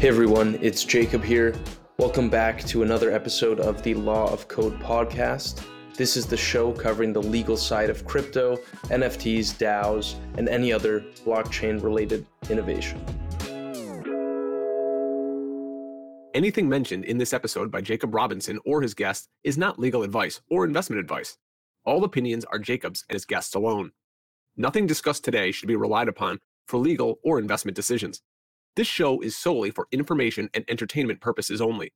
Hey everyone, it's Jacob here. Welcome back to another episode of the Law of Code podcast. This is the show covering the legal side of crypto, NFTs, DAOs, and any other blockchain related innovation. Anything mentioned in this episode by Jacob Robinson or his guests is not legal advice or investment advice. All opinions are Jacob's and his guests alone. Nothing discussed today should be relied upon for legal or investment decisions. This show is solely for information and entertainment purposes only.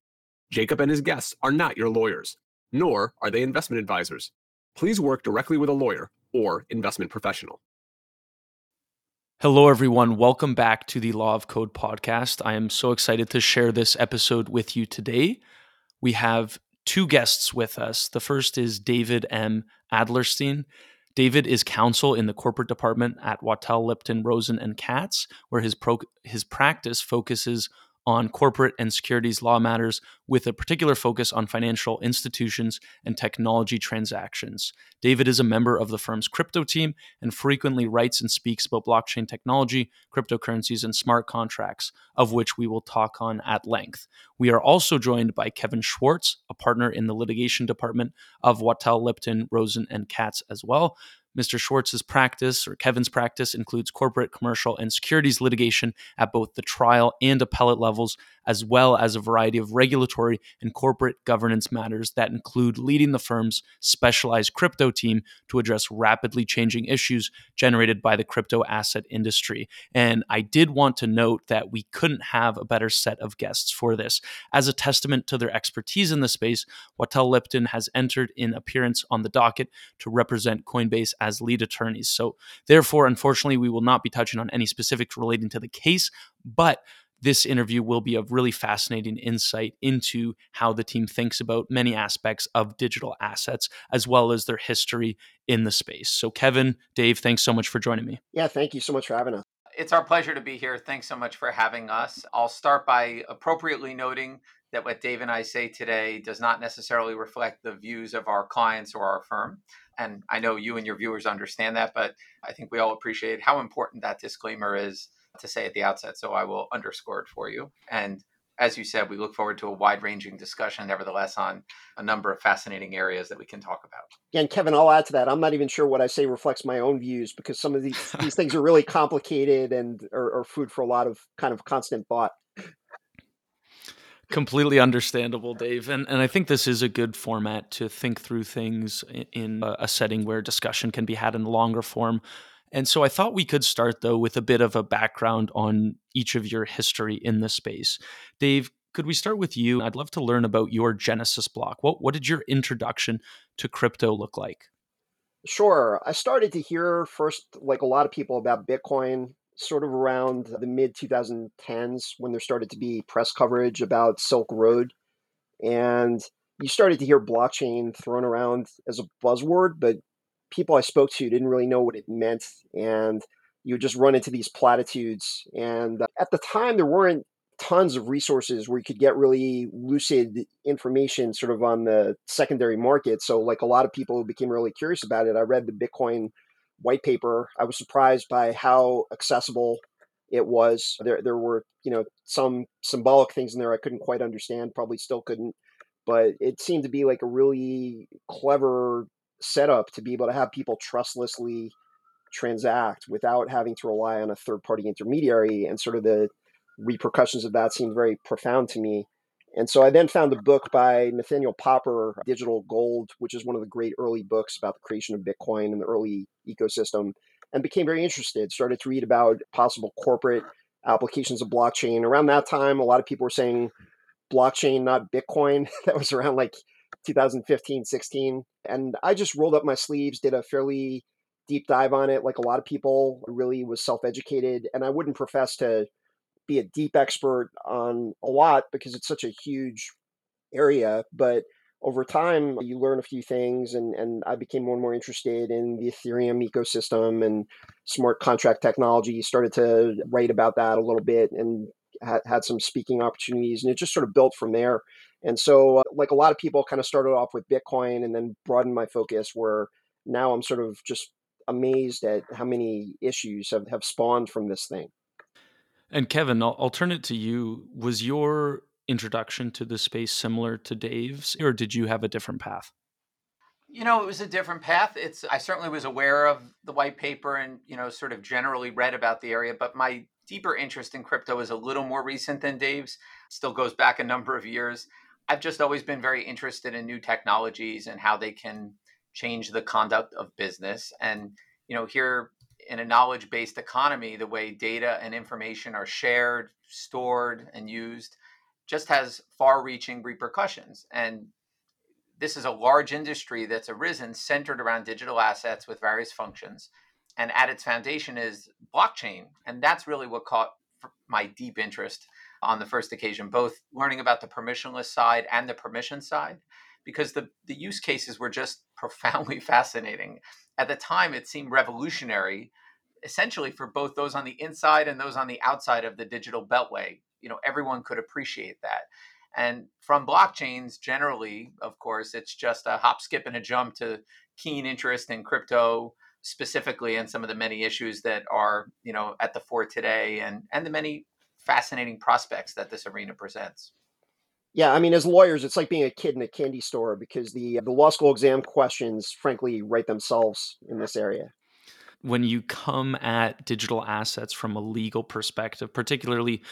Jacob and his guests are not your lawyers, nor are they investment advisors. Please work directly with a lawyer or investment professional. Hello, everyone. Welcome back to the Law of Code podcast. I am so excited to share this episode with you today. We have two guests with us. The first is David M. Adlerstein. David is counsel in the corporate department at Wachtell Lipton Rosen and Katz, where his pro- his practice focuses on corporate and securities law matters with a particular focus on financial institutions and technology transactions. David is a member of the firm's crypto team and frequently writes and speaks about blockchain technology, cryptocurrencies, and smart contracts, of which we will talk on at length. We are also joined by Kevin Schwartz, a partner in the litigation department of Wachtell Lipton, Rosen, and Katz as well. Mr. Schwartz's practice or Kevin's practice includes corporate, commercial, and securities litigation at both the trial and appellate levels, as well as a variety of regulatory and corporate governance matters that include leading the firm's specialized crypto team to address rapidly changing issues generated by the crypto asset industry. And I did want to note that we couldn't have a better set of guests for this. As a testament to their expertise in the space, Wachtell Lipton has entered in appearance on the docket to represent Coinbase as lead attorneys. So, therefore, unfortunately, we will not be touching on any specifics relating to the case, but this interview will be a really fascinating insight into how the team thinks about many aspects of digital assets as well as their history in the space. So, Kevin, Dave, thanks so much for joining me. Yeah, thank you so much for having us. It's our pleasure to be here. Thanks so much for having us. I'll start by appropriately noting that what Dave and I say today does not necessarily reflect the views of our clients or our firm. And I know you and your viewers understand that, but I think we all appreciate how important that disclaimer is to say at the outset. So I will underscore it for you. And as you said, we look forward to a wide ranging discussion, nevertheless, on a number of fascinating areas that we can talk about. Yeah, and Kevin, I'll add to that. I'm not even sure what I say reflects my own views because some of these, these things are really complicated and are, are food for a lot of kind of constant thought. Completely understandable, Dave. And, and I think this is a good format to think through things in a setting where discussion can be had in longer form. And so I thought we could start, though, with a bit of a background on each of your history in the space. Dave, could we start with you? I'd love to learn about your Genesis block. What, what did your introduction to crypto look like? Sure. I started to hear first, like a lot of people, about Bitcoin sort of around the mid 2010s when there started to be press coverage about Silk Road. And you started to hear blockchain thrown around as a buzzword, but people I spoke to didn't really know what it meant. And you would just run into these platitudes. And uh, at the time, there weren't tons of resources where you could get really lucid information sort of on the secondary market. So, like a lot of people who became really curious about it, I read the Bitcoin white paper. I was surprised by how accessible it was. There, there were you know some symbolic things in there I couldn't quite understand. Probably still couldn't, but it seemed to be like a really clever setup to be able to have people trustlessly transact without having to rely on a third party intermediary and sort of the repercussions of that seemed very profound to me. And so i then found a book by nathaniel popper digital gold which is one of the great early books about the creation of bitcoin and the early ecosystem and became very interested started to read about possible corporate applications of blockchain. Around that time a lot of people were saying blockchain not bitcoin. That was around like 2015 16 and I just rolled up my sleeves, did a fairly deep dive on it, like a lot of people. Really was self educated, and I wouldn't profess to be a deep expert on a lot because it's such a huge area. But over time, you learn a few things, and, and I became more and more interested in the Ethereum ecosystem and smart contract technology. Started to write about that a little bit and had, had some speaking opportunities, and it just sort of built from there. And so, uh, like a lot of people, kind of started off with Bitcoin and then broadened my focus where now I'm sort of just amazed at how many issues have, have spawned from this thing. And Kevin, I'll, I'll turn it to you. Was your introduction to the space similar to Dave's, or did you have a different path? You know, it was a different path. It's I certainly was aware of the white paper and, you know, sort of generally read about the area, but my deeper interest in crypto is a little more recent than Dave's. Still goes back a number of years. I've just always been very interested in new technologies and how they can change the conduct of business. And, you know, here in a knowledge based economy, the way data and information are shared, stored, and used just has far reaching repercussions. And this is a large industry that's arisen centered around digital assets with various functions. And at its foundation is blockchain. And that's really what caught my deep interest on the first occasion, both learning about the permissionless side and the permission side, because the, the use cases were just profoundly fascinating. At the time, it seemed revolutionary, essentially for both those on the inside and those on the outside of the digital beltway. You know, everyone could appreciate that. And from blockchains, generally, of course, it's just a hop, skip, and a jump to keen interest in crypto specifically and some of the many issues that are you know at the fore today and and the many fascinating prospects that this arena presents yeah i mean as lawyers it's like being a kid in a candy store because the the law school exam questions frankly write themselves in this area when you come at digital assets from a legal perspective, particularly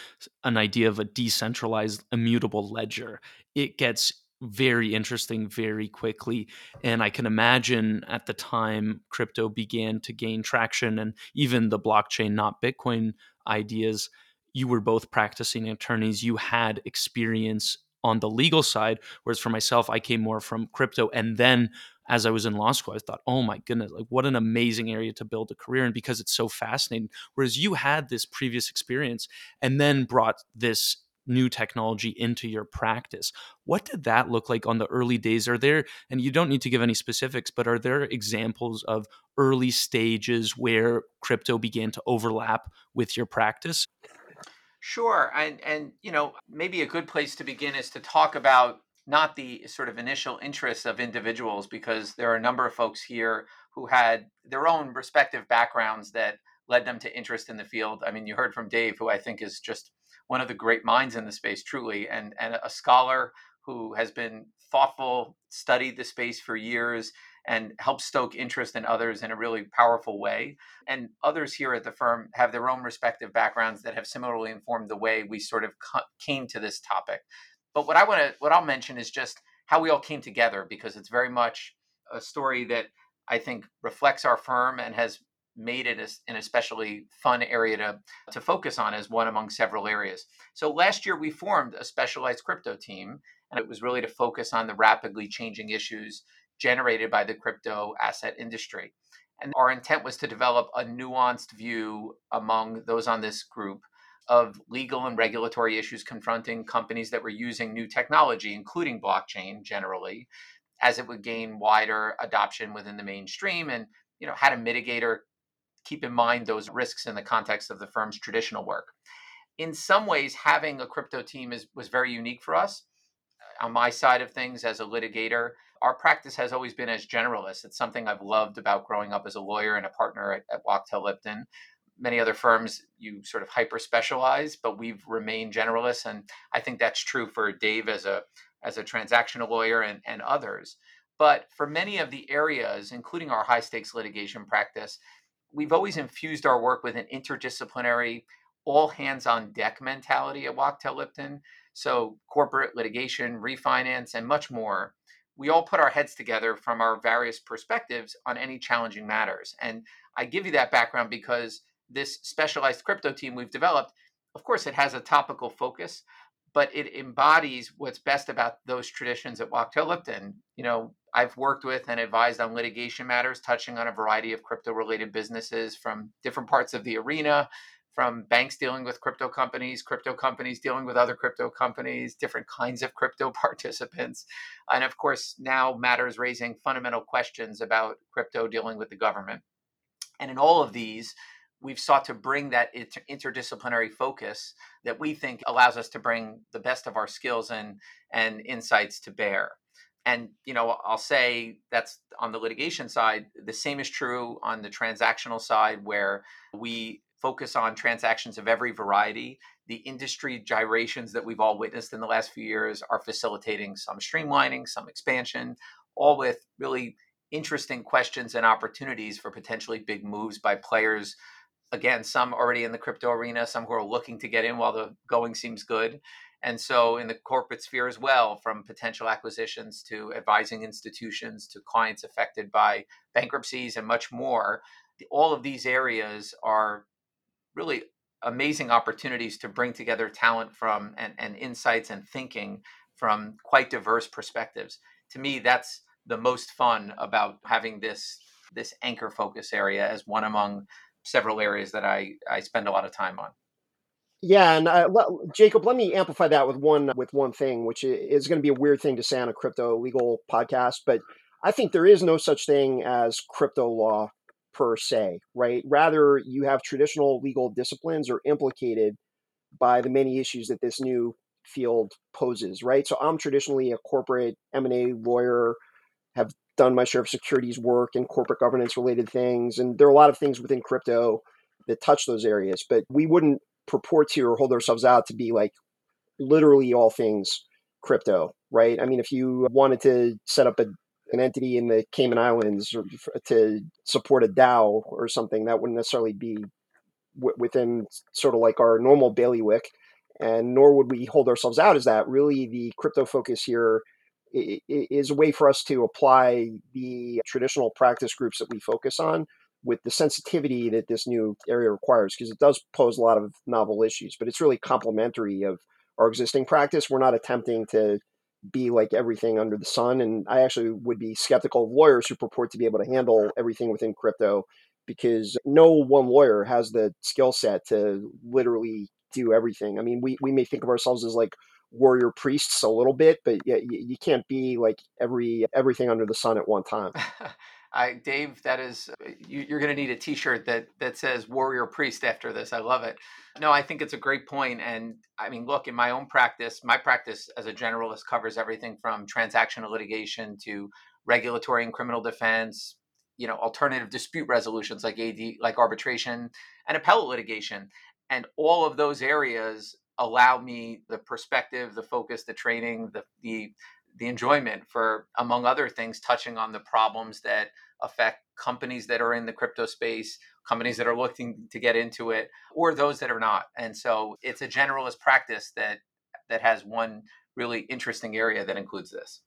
an idea of a decentralized immutable ledger, it gets very interesting very quickly. And I can imagine at the time crypto began to gain traction and even the blockchain, not Bitcoin ideas, you were both practicing attorneys, you had experience on the legal side. Whereas for myself, I came more from crypto and then as I was in law school, I thought, oh my goodness, like what an amazing area to build a career in because it's so fascinating. Whereas you had this previous experience and then brought this new technology into your practice. What did that look like on the early days? Are there, and you don't need to give any specifics, but are there examples of early stages where crypto began to overlap with your practice? Sure. And and you know, maybe a good place to begin is to talk about not the sort of initial interests of individuals because there are a number of folks here who had their own respective backgrounds that led them to interest in the field. I mean, you heard from Dave, who I think is just one of the great minds in the space, truly, and, and a scholar who has been thoughtful, studied the space for years, and help stoke interest in others in a really powerful way. And others here at the firm have their own respective backgrounds that have similarly informed the way we sort of came to this topic. But what I want to, what I'll mention is just how we all came together because it's very much a story that I think reflects our firm and has made it an especially fun area to, to focus on as one among several areas. So last year we formed a specialized crypto team, and it was really to focus on the rapidly changing issues generated by the crypto asset industry. And our intent was to develop a nuanced view among those on this group of legal and regulatory issues confronting companies that were using new technology, including blockchain generally, as it would gain wider adoption within the mainstream and you know how to mitigate or keep in mind those risks in the context of the firm's traditional work. In some ways, having a crypto team is was very unique for us. Uh, on my side of things as a litigator, our practice has always been as generalists. It's something I've loved about growing up as a lawyer and a partner at, at Wachtell Lipton. Many other firms you sort of hyper specialize but we've remained generalists and i think that's true for dave as a as a transactional lawyer and, and others. But for many of the areas including our high stakes litigation practice we've always infused our work with an interdisciplinary all hands on deck mentality at wachtell lipton. So corporate litigation refinance and much more we all put our heads together from our various perspectives on any challenging matters and i give you that background because this specialized crypto team we've developed, of course, it has a topical focus, but it embodies what's best about those traditions at Wachtell Lipton. You know, I've worked with and advised on litigation matters touching on a variety of crypto related businesses from different parts of the arena, from banks dealing with crypto companies, crypto companies dealing with other crypto companies, different kinds of crypto participants. And of course, now matters raising fundamental questions about crypto dealing with the government. And in all of these, we've sought to bring that inter- interdisciplinary focus that we think allows us to bring the best of our skills and and insights to bear. and you know i'll say that's on the litigation side the same is true on the transactional side where we focus on transactions of every variety. The industry gyrations that we've all witnessed in the last few years are facilitating some streamlining some expansion all with really interesting questions and opportunities for potentially big moves by players. Again some already in the crypto arena some who are looking to get in while the going seems good. And so, in the corporate sphere as well, from potential acquisitions to advising institutions to clients affected by bankruptcies and much more, all of these areas are really amazing opportunities to bring together talent from and, and insights and thinking from quite diverse perspectives. To me, that's the most fun about having this this anchor focus area as one among several areas that I, I spend a lot of time on. Yeah, and uh, Jacob, let me amplify that with one with one thing, which is going to be a weird thing to say on a crypto legal podcast, but I think there is no such thing as crypto law per se, right? Rather, you have traditional legal disciplines are implicated by the many issues that this new field poses, right? So I'm traditionally a corporate M&A lawyer, have done my share of securities work and corporate governance related things, and there are a lot of things within crypto that touch those areas, but we wouldn't purport to or hold ourselves out to be like literally all things crypto, right? I mean, if you wanted to set up a, an entity in the Cayman Islands or to support a DAO or something, that wouldn't necessarily be w- within sort of like our normal bailiwick. And nor would we hold ourselves out as that. Really, the crypto focus here is a way for us to apply the traditional practice groups that we focus on with the sensitivity that this new area requires because it does pose a lot of novel issues but it's really complementary of our existing practice we're not attempting to be like everything under the sun and i actually would be skeptical of lawyers who purport to be able to handle everything within crypto because no one lawyer has the skill set to literally do everything. I mean we, we may think of ourselves as like warrior priests a little bit but yeah, you, you can't be like every everything under the sun at one time I, Dave, that is, you, are going to need a T-shirt that that says "Warrior Priest" after this. I love it. No, I think it's a great point, and I mean, look, in my own practice, my practice as a generalist covers everything from transactional litigation to regulatory and criminal defense, you know, alternative dispute resolutions like AD, like arbitration, and appellate litigation, and all of those areas allow me the perspective, the focus, the training, the the the enjoyment for, among other things, touching on the problems that affect companies that are in the crypto space, companies that are looking to get into it, or those that are not. And so it's a generalist practice that that has one really interesting area that includes this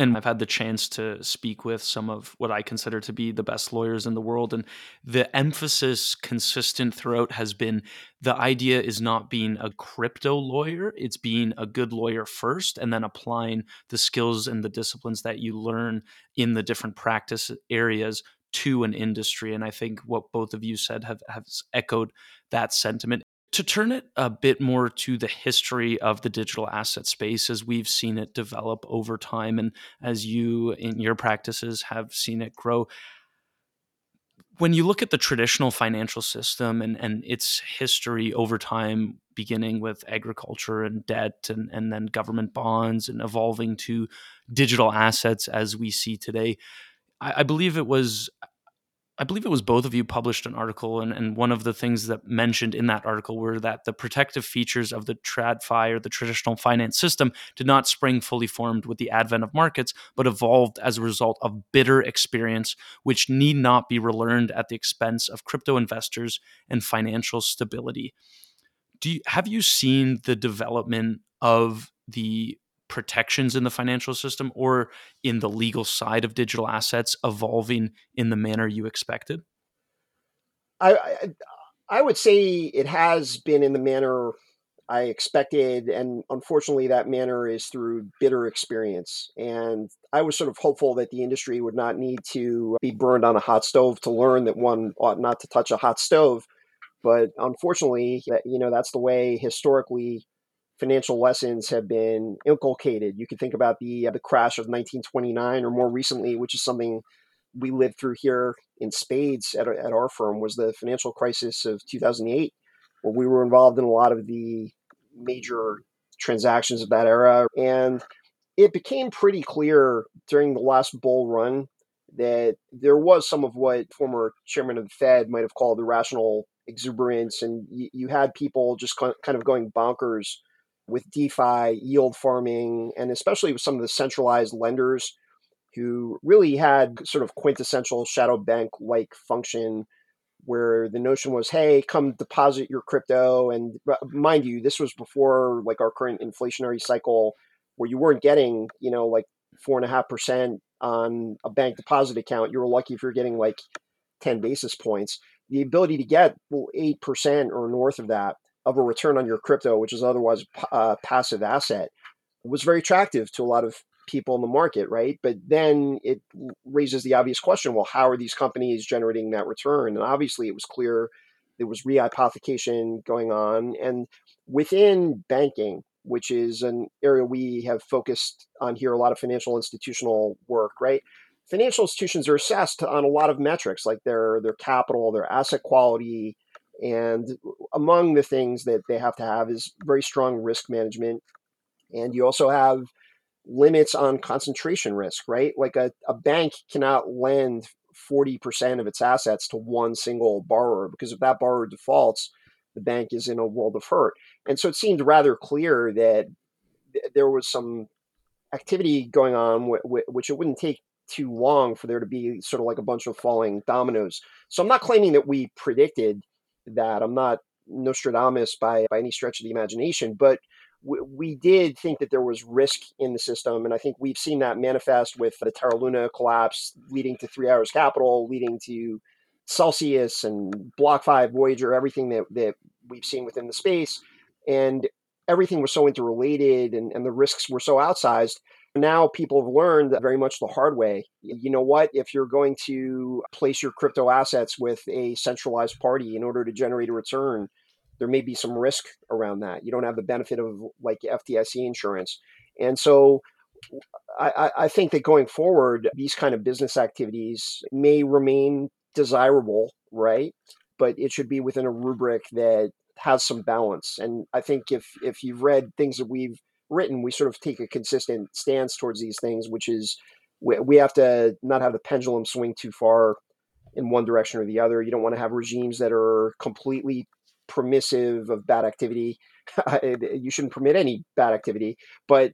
and I've had the chance to speak with some of what I consider to be the best lawyers in the world. And the emphasis consistent throughout has been the idea is not being a crypto lawyer, it's being a good lawyer first, and then applying the skills and the disciplines that you learn in the different practice areas to an industry. And I think what both of you said have, echoed that sentiment to turn it a bit more to the history of the digital asset space as we've seen it develop over time and as you in your practices have seen it grow when you look at the traditional financial system and, and its history over time beginning with agriculture and debt and, and then government bonds and evolving to digital assets as we see today I, I believe it was I believe it was both of you published an article, and, and one of the things that mentioned in that article were that the protective features of the TradFi or the traditional finance system did not spring fully formed with the advent of markets, but evolved as a result of bitter experience, which need not be relearned at the expense of crypto investors and financial stability. Do you, have you seen the development of the protections in the financial system or in the legal side of digital assets evolving in the manner you expected? I, I, I would say it has been in the manner I expected, and unfortunately, that manner is through bitter experience. And I was sort of hopeful that the industry would not need to be burned on a hot stove to learn that one ought not to touch a hot stove. But unfortunately, that you know that's the way historically financial lessons have been inculcated. You can think about the uh, the crash of 1929, or more recently, which is something we lived through here in spades at, at our firm, was the financial crisis of 2008, where we were involved in a lot of the major transactions of that era. And it became pretty clear during the last bull run that there was some of what former chairman of the Fed might have called irrational exuberance, and you, you had people just kind of going bonkers with DeFi, yield farming, and especially with some of the centralized lenders who really had sort of quintessential shadow bank like function where the notion was hey come deposit your crypto and uh, mind you this was before like our current inflationary cycle where you weren't getting you know like four and a half percent on a bank deposit account. You were lucky if you're getting like 10 basis points. The ability to get well, 8% or north of that of a return on your crypto which is otherwise a uh, passive asset was very attractive to a lot of people in the market, right? But then it raises the obvious question well, how are these companies generating that return? And obviously, it was clear there was rehypothecation going on. And within banking, which is an area we have focused on here, a lot of financial institutional work, right? Financial institutions are assessed on a lot of metrics like their their capital, their asset quality, and among the things that they have to have is very strong risk management. And you also have limits on concentration risk, right? Like a, a bank cannot lend 40% of its assets to one single borrower because if that borrower defaults, the bank is in a world of hurt. And so it seemed rather clear that th- there was some activity going on, w- w- which it wouldn't take too long for there to be sort of like a bunch of falling dominoes. So I'm not claiming that we predicted that. I'm not Nostradamus by, by any stretch of the imagination, but we, did think that there was risk in the system, and I think we've seen that manifest with the Terra Luna collapse, leading to Three Arrows Capital, leading to Celsius and BlockFi, Voyager, everything that that we've seen within the space, and everything was so interrelated, and, and the risks were so outsized. Now people have learned very much the hard way. You know what? If you're going to place your crypto assets with a centralized party in order to generate a return, there may be some risk around that. You don't have the benefit of like FDIC insurance. And so I, I think that going forward, these kind of business activities may remain desirable, right? But it should be within a rubric that has some balance. And I think if if you've read things that we've written, we sort of take a consistent stance towards these things, which is we, we have to not have the pendulum swing too far in one direction or the other. You don't want to have regimes that are completely permissive of bad activity. you shouldn't permit any bad activity, but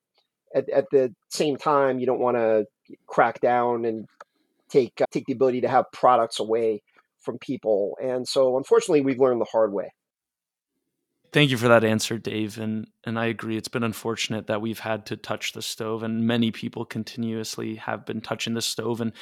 at, at the same time, you don't want to crack down and take uh, take the ability to have products away from people. And so, unfortunately, we've learned the hard way. Thank you for that answer, Dave. And and I agree. It's been unfortunate that we've had to touch the stove, and many people continuously have been touching the stove. And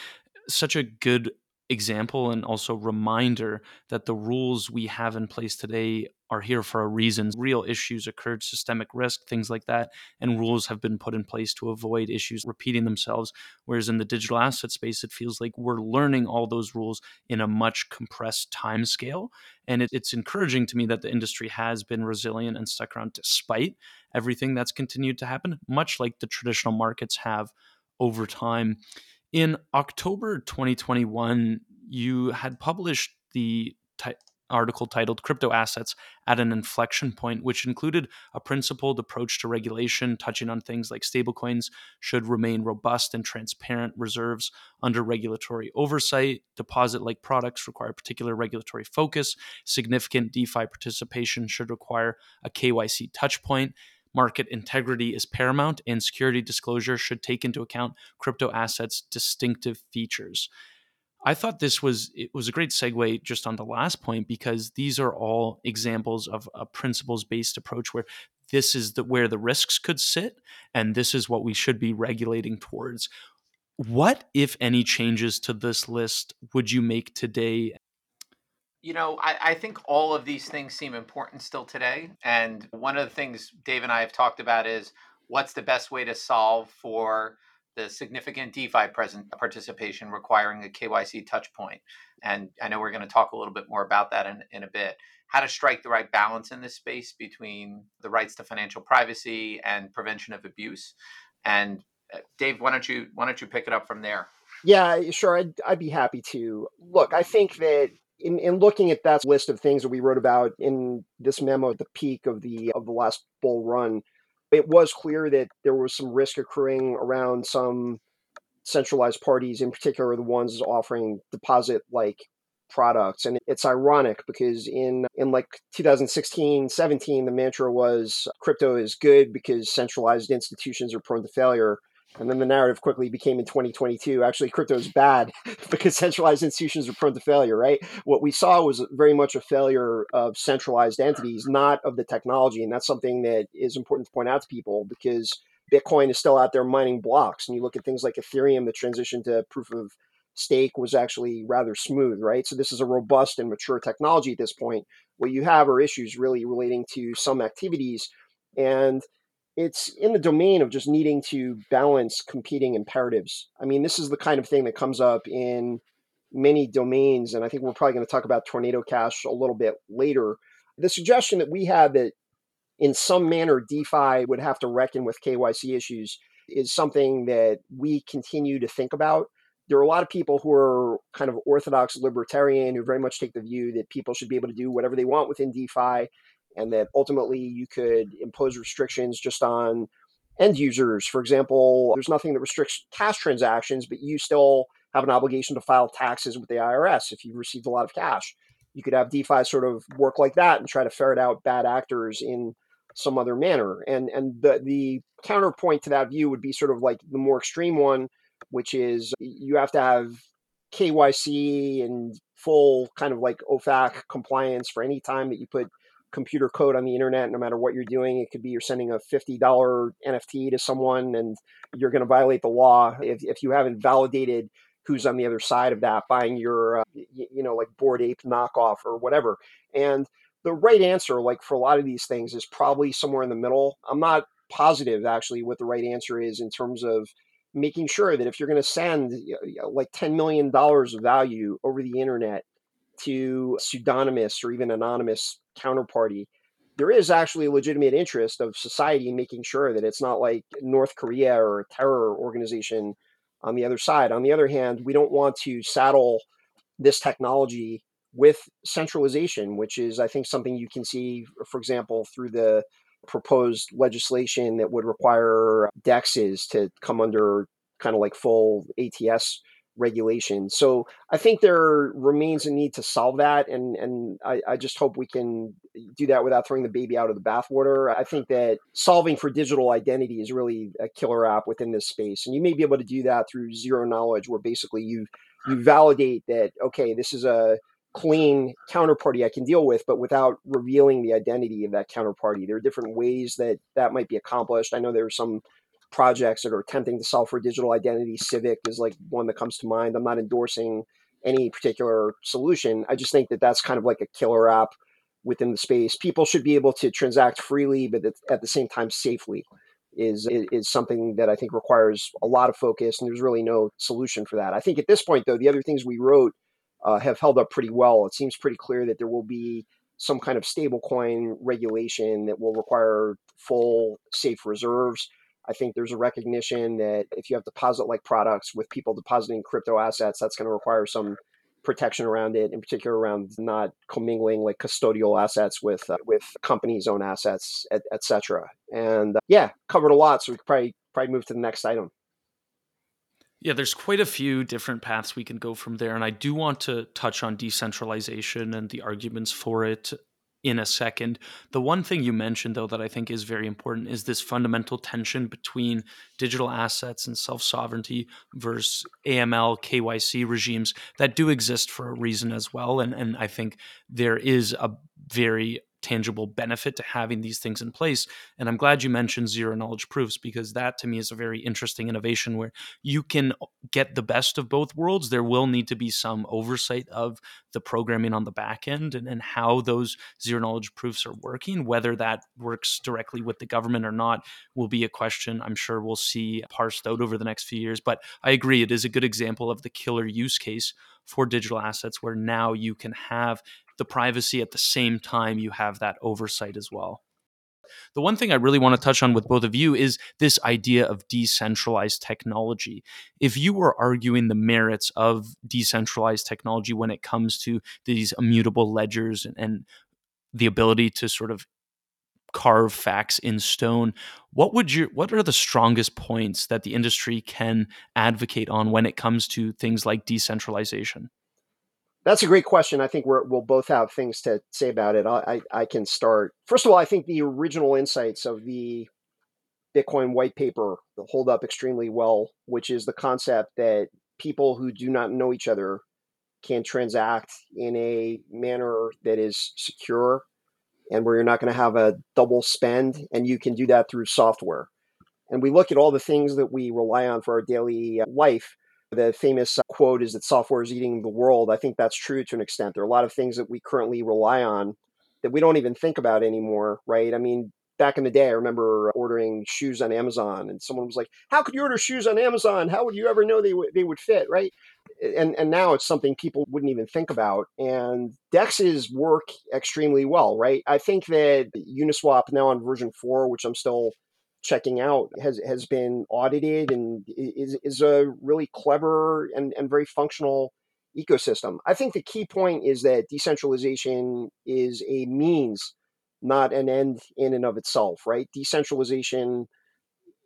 such a good example and also reminder that the rules we have in place today are here for a reason. Real issues occurred, systemic risk, things like that, and rules have been put in place to avoid issues repeating themselves. Whereas in the digital asset space, it feels like we're learning all those rules in a much compressed time scale. And it, it's encouraging to me that the industry has been resilient and stuck around despite everything that's continued to happen, much like the traditional markets have over time. In October 2021, you had published the t- article titled Crypto Assets at an Inflection Point, which included a principled approach to regulation, touching on things like stablecoins should remain robust and transparent reserves under regulatory oversight, deposit like products require particular regulatory focus, significant DeFi participation should require a KYC touchpoint, market integrity is paramount, and security disclosure should take into account crypto assets' distinctive features. I thought this was it was a great segue just on the last point because these are all examples of a principles based approach where this is the where the risks could sit and this is what we should be regulating towards. What if any changes to this list would you make today you know, I, I, think all of these things seem important still today. And one of the things Dave and I have talked about is what's the best way to solve for the significant DeFi present participation requiring a KYC touch point. And I know we're going to talk a little bit more about that in, in a bit. How to strike the right balance in this space between the rights to financial privacy and prevention of abuse. And uh, Dave, why don't you why don't you pick it up from there? Yeah, sure. I'd, I'd be happy to. Look, I think that in, in looking at that list of things that we wrote about in this memo at the peak of the of the last bull run, it was clear that there was some risk accruing around some centralized parties, in particular the ones offering deposit like products. And it's ironic because in in like 2016, 17, the mantra was crypto is good because centralized institutions are prone to failure. And then the narrative quickly became in 2022, actually, crypto is bad because centralized institutions are prone to failure, right? What we saw was very much a failure of centralized entities, not of the technology. And that's something that is important to point out to people because Bitcoin is still out there mining blocks. And you look at things like Ethereum, the transition to proof of stake was actually rather smooth, right? So this is a robust and mature technology at this point. What you have are issues really relating to some activities. And it's in the domain of just needing to balance competing imperatives. I mean, this is the kind of thing that comes up in many domains. And I think we're probably going to talk about Tornado Cash a little bit later. The suggestion that we have that in some manner DeFi would have to reckon with KYC issues is something that we continue to think about. There are a lot of people who are kind of orthodox libertarian who very much take the view that people should be able to do whatever they want within DeFi and that ultimately you could impose restrictions just on end users. For example, there's nothing that restricts cash transactions, but you still have an obligation to file taxes with the IRS if you've received a lot of cash. You could have DeFi sort of work like that and try to ferret out bad actors in some other manner. And and the the counterpoint to that view would be sort of like the more extreme one, which is you have to have KYC and full kind of like OFAC compliance for any time that you put computer code on the internet, no matter what you're doing. It could be you're sending a $50 NFT to someone and you're going to violate the law if, if you haven't validated who's on the other side of that buying your, uh, you know, like Bored Ape knockoff or whatever. And the right answer, like for a lot of these things, is probably somewhere in the middle. I'm not positive actually what the right answer is in terms of making sure that if you're going to send like $10 million of value over the internet to pseudonymous or even anonymous counterparty, there is actually a legitimate interest of society in making sure that it's not like North Korea or a terror organization on the other side. On the other hand, we don't want to saddle this technology with centralization, which is, I think, something you can see, for example, through the proposed legislation that would require DEXs to come under kind of like full ATS regulation. So I think there remains a need to solve that, and and I, I, just hope we can do that without throwing the baby out of the bathwater. I think that solving for digital identity is really a killer app within this space, and you may be able to do that through zero knowledge, where basically you you validate that okay, this is a clean counterparty I can deal with, but without revealing the identity of that counterparty. There are different ways that that might be accomplished. I know there are some projects that are attempting to solve for digital identity. Civic is like one that comes to mind. I'm not endorsing any particular solution. I just think that that's kind of like a killer app within the space. People should be able to transact freely, but at the same time safely. Is, is something that I think requires a lot of focus, and there's really no solution for that. I think at this point, though, the other things we wrote uh, have held up pretty well. It seems pretty clear that there will be some kind of stablecoin regulation that will require full safe reserves. I think there's a recognition that if you have deposit like products with people depositing crypto assets, that's going to require some protection around it, in particular around not commingling like custodial assets with uh, with companies' own assets, etc. Et and uh, yeah, covered a lot, so we could probably probably move to the next item. Yeah, there's quite a few different paths we can go from there, and I do want to touch on decentralization and the arguments for it in a second. The one thing you mentioned, though, that I think is very important is this fundamental tension between digital assets and self sovereignty versus AML, KYC regimes that do exist for a reason as well. And, and I think there is a very tangible benefit to having these things in place. And I'm glad you mentioned zero knowledge proofs because that to me is a very interesting innovation where you can get the best of both worlds. There will need to be some oversight of the programming on the back end and, and how those zero knowledge proofs are working. Whether that works directly with the government or not will be a question I'm sure we'll see parsed out over the next few years. But I agree, it is a good example of the killer use case for digital assets where now you can have the privacy at the same time you have that oversight as well. The one thing I really want to touch on with both of you is this idea of decentralized technology. If you were arguing the merits of decentralized technology when it comes to these immutable ledgers and, and the ability to sort of carve facts in stone. What would you what are the strongest points that the industry can advocate on when it comes to things like decentralization? That's a great question. I think we will both have things to say about it. I, I, I can start. First of all, I think the original insights of the Bitcoin white paper hold up extremely well, which is the concept that people who do not know each other can transact in a manner that is secure and where you're not going to have a double spend. And you can do that through software. And we look at all the things that we rely on for our daily uh, life. The famous uh, quote is that software is eating the world. I think that's true to an extent. There are a lot of things that we currently rely on that we don't even think about anymore, right? I mean, back in the day, I remember ordering shoes on Amazon, and someone was like, "How could you order shoes on Amazon? How would you ever know they w- they would fit?" Right? And and now it's something people wouldn't even think about. And Dexes work extremely well, right? I think that Uniswap now on version four, which I'm still checking out, has has been audited and is is a really clever and and very functional ecosystem. I think the key point is that decentralization is a means not an end in and of itself, right? Decentralization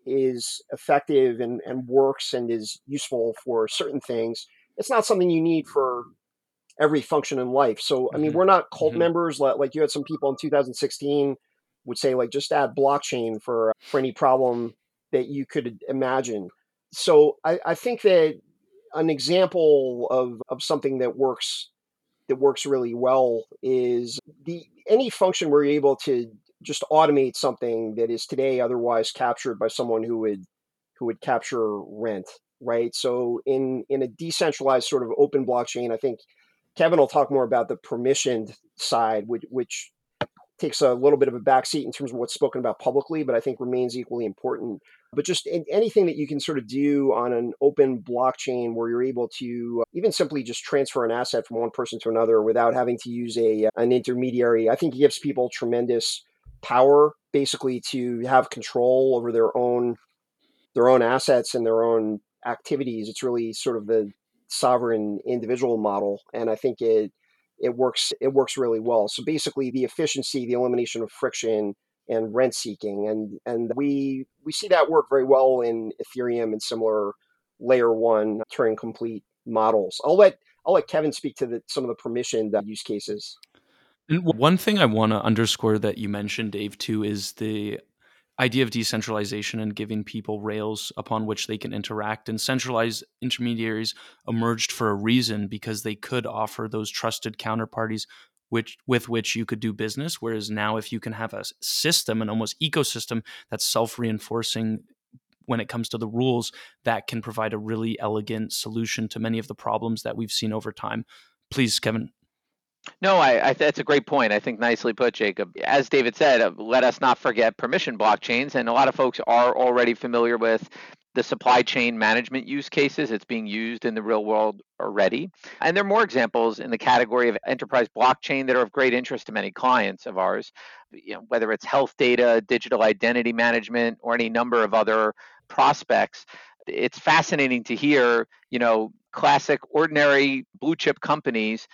is effective and, and works and is useful for certain things. It's not something you need for every function in life. So, I mean, mm-hmm. we're not cult mm-hmm. members like, like you had some people in 2016 would say like just add blockchain for for any problem that you could imagine. So, I, I think that an example of of something that works that works really well is the any function where you're able to just automate something that is today otherwise captured by someone who would who would capture rent right? So in in a decentralized sort of open blockchain i think kevin will talk more about the permissioned side which which takes a little bit of a backseat in terms of what's spoken about publicly but i think remains equally important. But just anything that you can sort of do on an open blockchain where you're able to uh, even simply just transfer an asset from one person to another without having to use a uh, an intermediary i think it gives people tremendous power basically to have control over their own their own assets and their own activities. It's really sort of the sovereign individual model and i think it it works it works really well. So basically the efficiency the elimination of friction and rent seeking and and we we see that work very well in ethereum and similar layer one turing complete models. I'll let i'll let kevin speak to the, some of the permission uh, use cases. And one thing i want to underscore that you mentioned dave too is the idea of decentralization and giving people rails upon which they can interact. And centralized intermediaries emerged for a reason because they could offer those trusted counterparties which with which you could do business. Whereas now if you can have a system an almost ecosystem that's self-reinforcing when it comes to the rules that can provide a really elegant solution to many of the problems that we've seen over time. Please kevin no, I, I, that's a great point. I think nicely put, Jacob. As David said, uh, let us not forget permission blockchains, and a lot of folks are already familiar with the supply chain management use cases. It's being used in the real world already. And there are more examples in the category of enterprise blockchain that are of great interest to many clients of ours, you know, whether it's health data, digital identity management, or any number of other prospects. It's fascinating to hear, you know, classic ordinary blue chip companies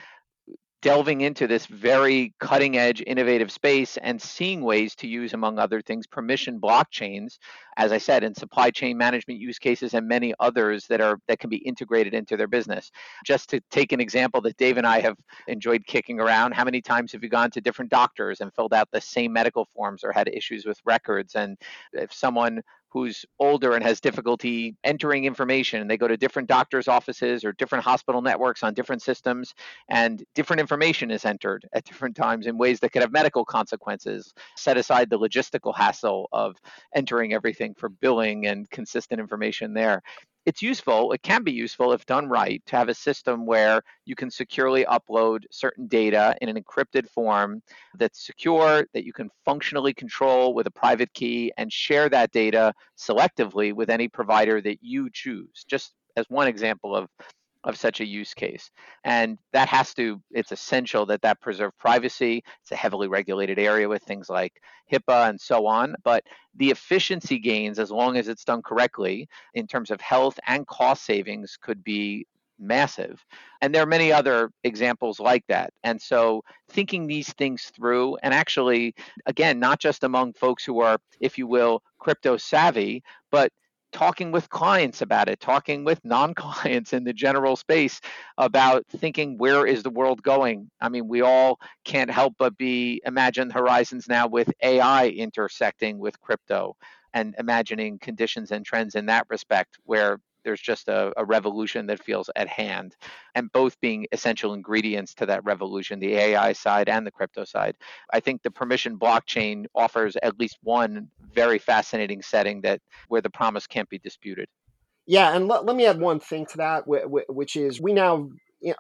delving into this very cutting edge innovative space and seeing ways to use among other things permission blockchains as i said in supply chain management use cases and many others that are that can be integrated into their business. Just to take an example that dave and i have enjoyed kicking around how many times have you gone to different doctors and filled out the same medical forms or had issues with records? And if someone who's older and has difficulty entering information. And they go to different doctors offices or different hospital networks on different systems and different information is entered at different times in ways that could have medical consequences set aside the logistical hassle of entering everything for billing and consistent information there it's useful, it can be useful if done right to have a system where you can securely upload certain data in an encrypted form that's secure, that you can functionally control with a private key and share that data selectively with any provider that you choose. Just as one example of of such a use case. And that has to, it's essential that that preserve privacy. It's a heavily regulated area with things like HIPAA and so on. But the efficiency gains, as long as it's done correctly in terms of health and cost savings, could be massive. And there are many other examples like that. And so thinking these things through, and actually, again, not just among folks who are, if you will, crypto savvy, but talking with clients about it, talking with non clients in the general space about thinking where is the world going. I mean, we all can't help but be imagine horizons now with AI intersecting with crypto and imagining conditions and trends in that respect where there's just a, a, revolution that feels at hand, and both being essential ingredients to that revolution, the AI side and the crypto side. I think the permission blockchain offers at least one very fascinating setting that where the promise can't be disputed. Yeah, and let, let me add one thing to that, which is we now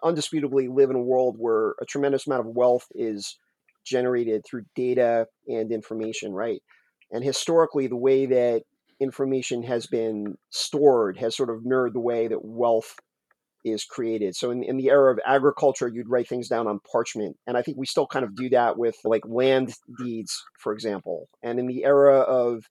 undisputably live in a world where a tremendous amount of wealth is generated through data and information, right? And historically, the way that information has been stored has sort of mirrored the way that wealth is created. So in, in the era of agriculture, you'd write things down on parchment. And I think we still kind of do that with like land deeds, for example. And in the era of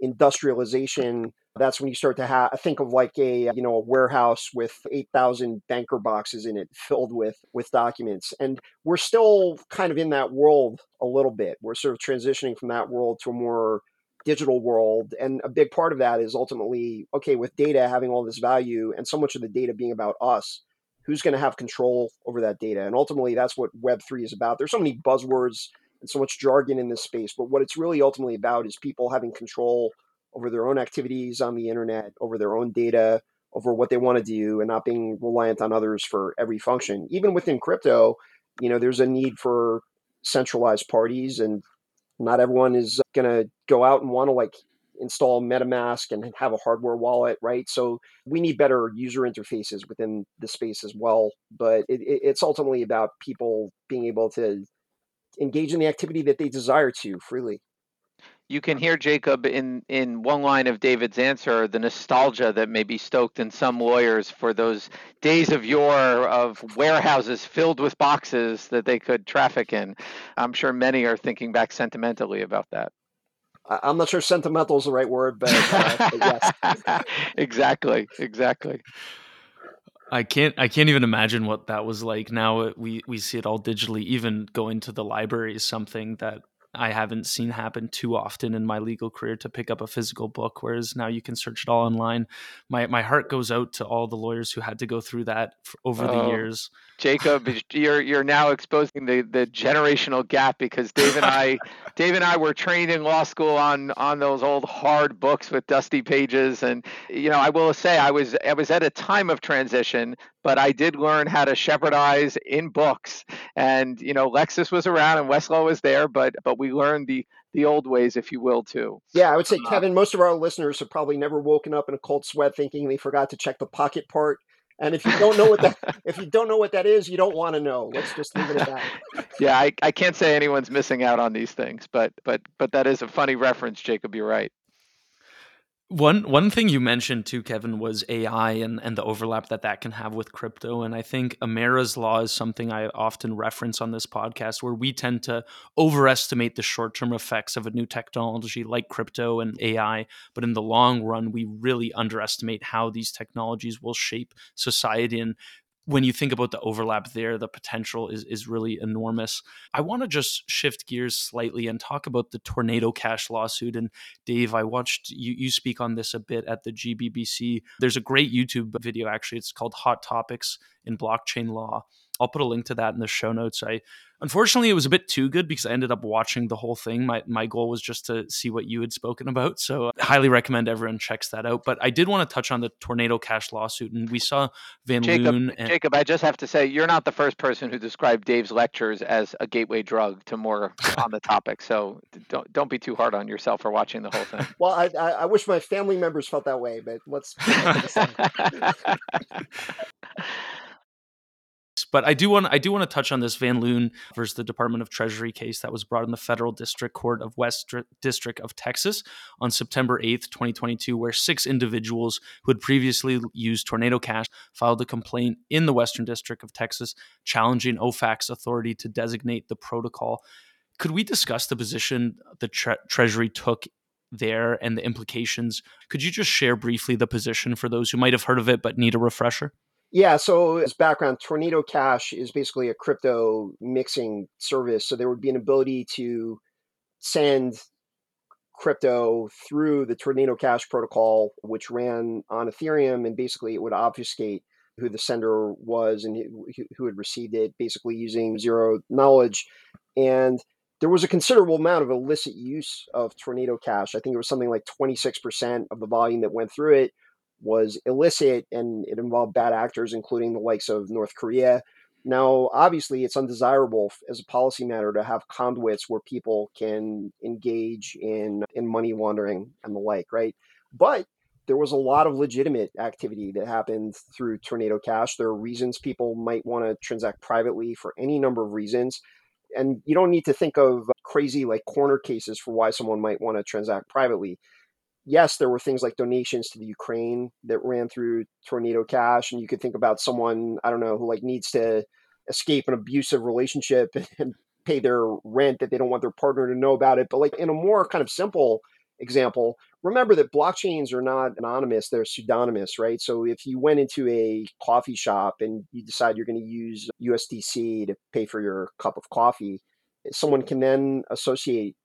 industrialization, that's when you start to have think of like a you know a warehouse with 8000 banker boxes in it filled with with documents and we're still kind of in that world a little bit we're sort of transitioning from that world to a more digital world. And a big part of that is ultimately, okay, with data having all this value and so much of the data being about us, who's going to have control over that data? And ultimately, that's what Web3 is about. There's so many buzzwords and so much jargon in this space, but what it's really ultimately about is people having control over their own activities on the internet, over their own data, over what they want to do, and not being reliant on others for every function. Even within crypto, you know, there's a need for centralized parties and not everyone is uh, going to go out and want to like install MetaMask and have a hardware wallet, right? So we need better user interfaces within the space as well. But it, it's ultimately about people being able to engage in the activity that they desire to freely you can hear Jacob in in one line of David's answer the nostalgia that may be stoked in some lawyers for those days of yore of warehouses filled with boxes that they could traffic in. I'm sure many are thinking back sentimentally about that. I'm not sure sentimental is the right word, but, uh, but yes. exactly, exactly. I can't I can't even imagine what that was like. Now we we see it all digitally. Even going to the library is something that I haven't seen happen too often in my legal career to pick up a physical book, whereas now you can search it all online. My my heart goes out to all the lawyers who had to go through that over oh, the years. Jacob, you're you're now exposing the, the generational gap because Dave and I Dave and I were trained in law school on on those old hard books with dusty pages, and you know I will say I was I was at a time of transition but I did learn how to shepardize in books. And you know, Lexis was around and Westlaw was there, but but we learned the the old ways, if you will, too. Yeah, I would say, uh, Kevin, most of our listeners have probably never woken up in a cold sweat thinking they forgot to check the pocket part. And if you don't know what that if you don't know what that is, you don't want to know. Let's just leave it at that. yeah, I, I can't say anyone's missing out on these things, but but but that is a funny reference, Jacob. You're right. One one thing you mentioned too, Kevin, was AI and, and the overlap that that can have with crypto. And I think Amara's law is something I often reference on this podcast, where we tend to overestimate the short term effects of a new technology like crypto and AI, but in the long run, we really underestimate how these technologies will shape society and when you think about the overlap there, the potential is is really enormous. I want to just shift gears slightly and talk about the Tornado Cash lawsuit. And Dave, I watched you you speak on this a bit at the GBBC. There's a great YouTube video actually. It's called Hot Topics in Blockchain Law. I'll put a link to that in the show notes. I Unfortunately, it was a bit too good because I ended up watching the whole thing. My my goal was just to see what you had spoken about. So I highly recommend everyone checks that out. But I did want to touch on the Tornado Cash lawsuit. And we saw Van Jacob, Loon. And- Jacob, I just have to say, you're not the first person who described Dave's lectures as a gateway drug to more on the topic. So don't don't be too hard on yourself for watching the whole thing. Well, I, I, I wish my family members felt that way, but let's. But I do want I do want to touch on this Van Loon versus the Department of Treasury case that was brought in the Federal District Court of West District of Texas on September 8th, 2022, where six individuals who had previously used Tornado Cash filed a complaint in the Western District of Texas challenging OFAC's authority to designate the protocol. Could we discuss the position the tre- Treasury took there and the implications? Could you just share briefly the position for those who might have heard of it but need a refresher? Yeah, so as background, Tornado Cash is basically a crypto mixing service. So there would be an ability to send crypto through the Tornado Cash protocol, which ran on Ethereum, and basically it would obfuscate who the sender was and who had received it, basically using zero knowledge. And there was a considerable amount of illicit use of Tornado Cash. I think it was something like 26% of the volume that went through it was illicit and it involved bad actors, including the likes of North Korea. Now, obviously, it's undesirable as a policy matter to have conduits where people can engage in, in money laundering and the like, right? But there was a lot of legitimate activity that happened through Tornado Cash. There are reasons people might want to transact privately for any number of reasons. And you don't need to think of crazy like corner cases for why someone might want to transact privately yes, there were things like donations to the Ukraine that ran through Tornado Cash, and you could think about someone I don't know who like needs to escape an abusive relationship and pay their rent that they don't want their partner to know about it. But like in a more kind of simple example, remember that blockchains are not anonymous; they're pseudonymous, right? So if you went into a coffee shop and you decide you're going to use USDC to pay for your cup of coffee, someone can then associate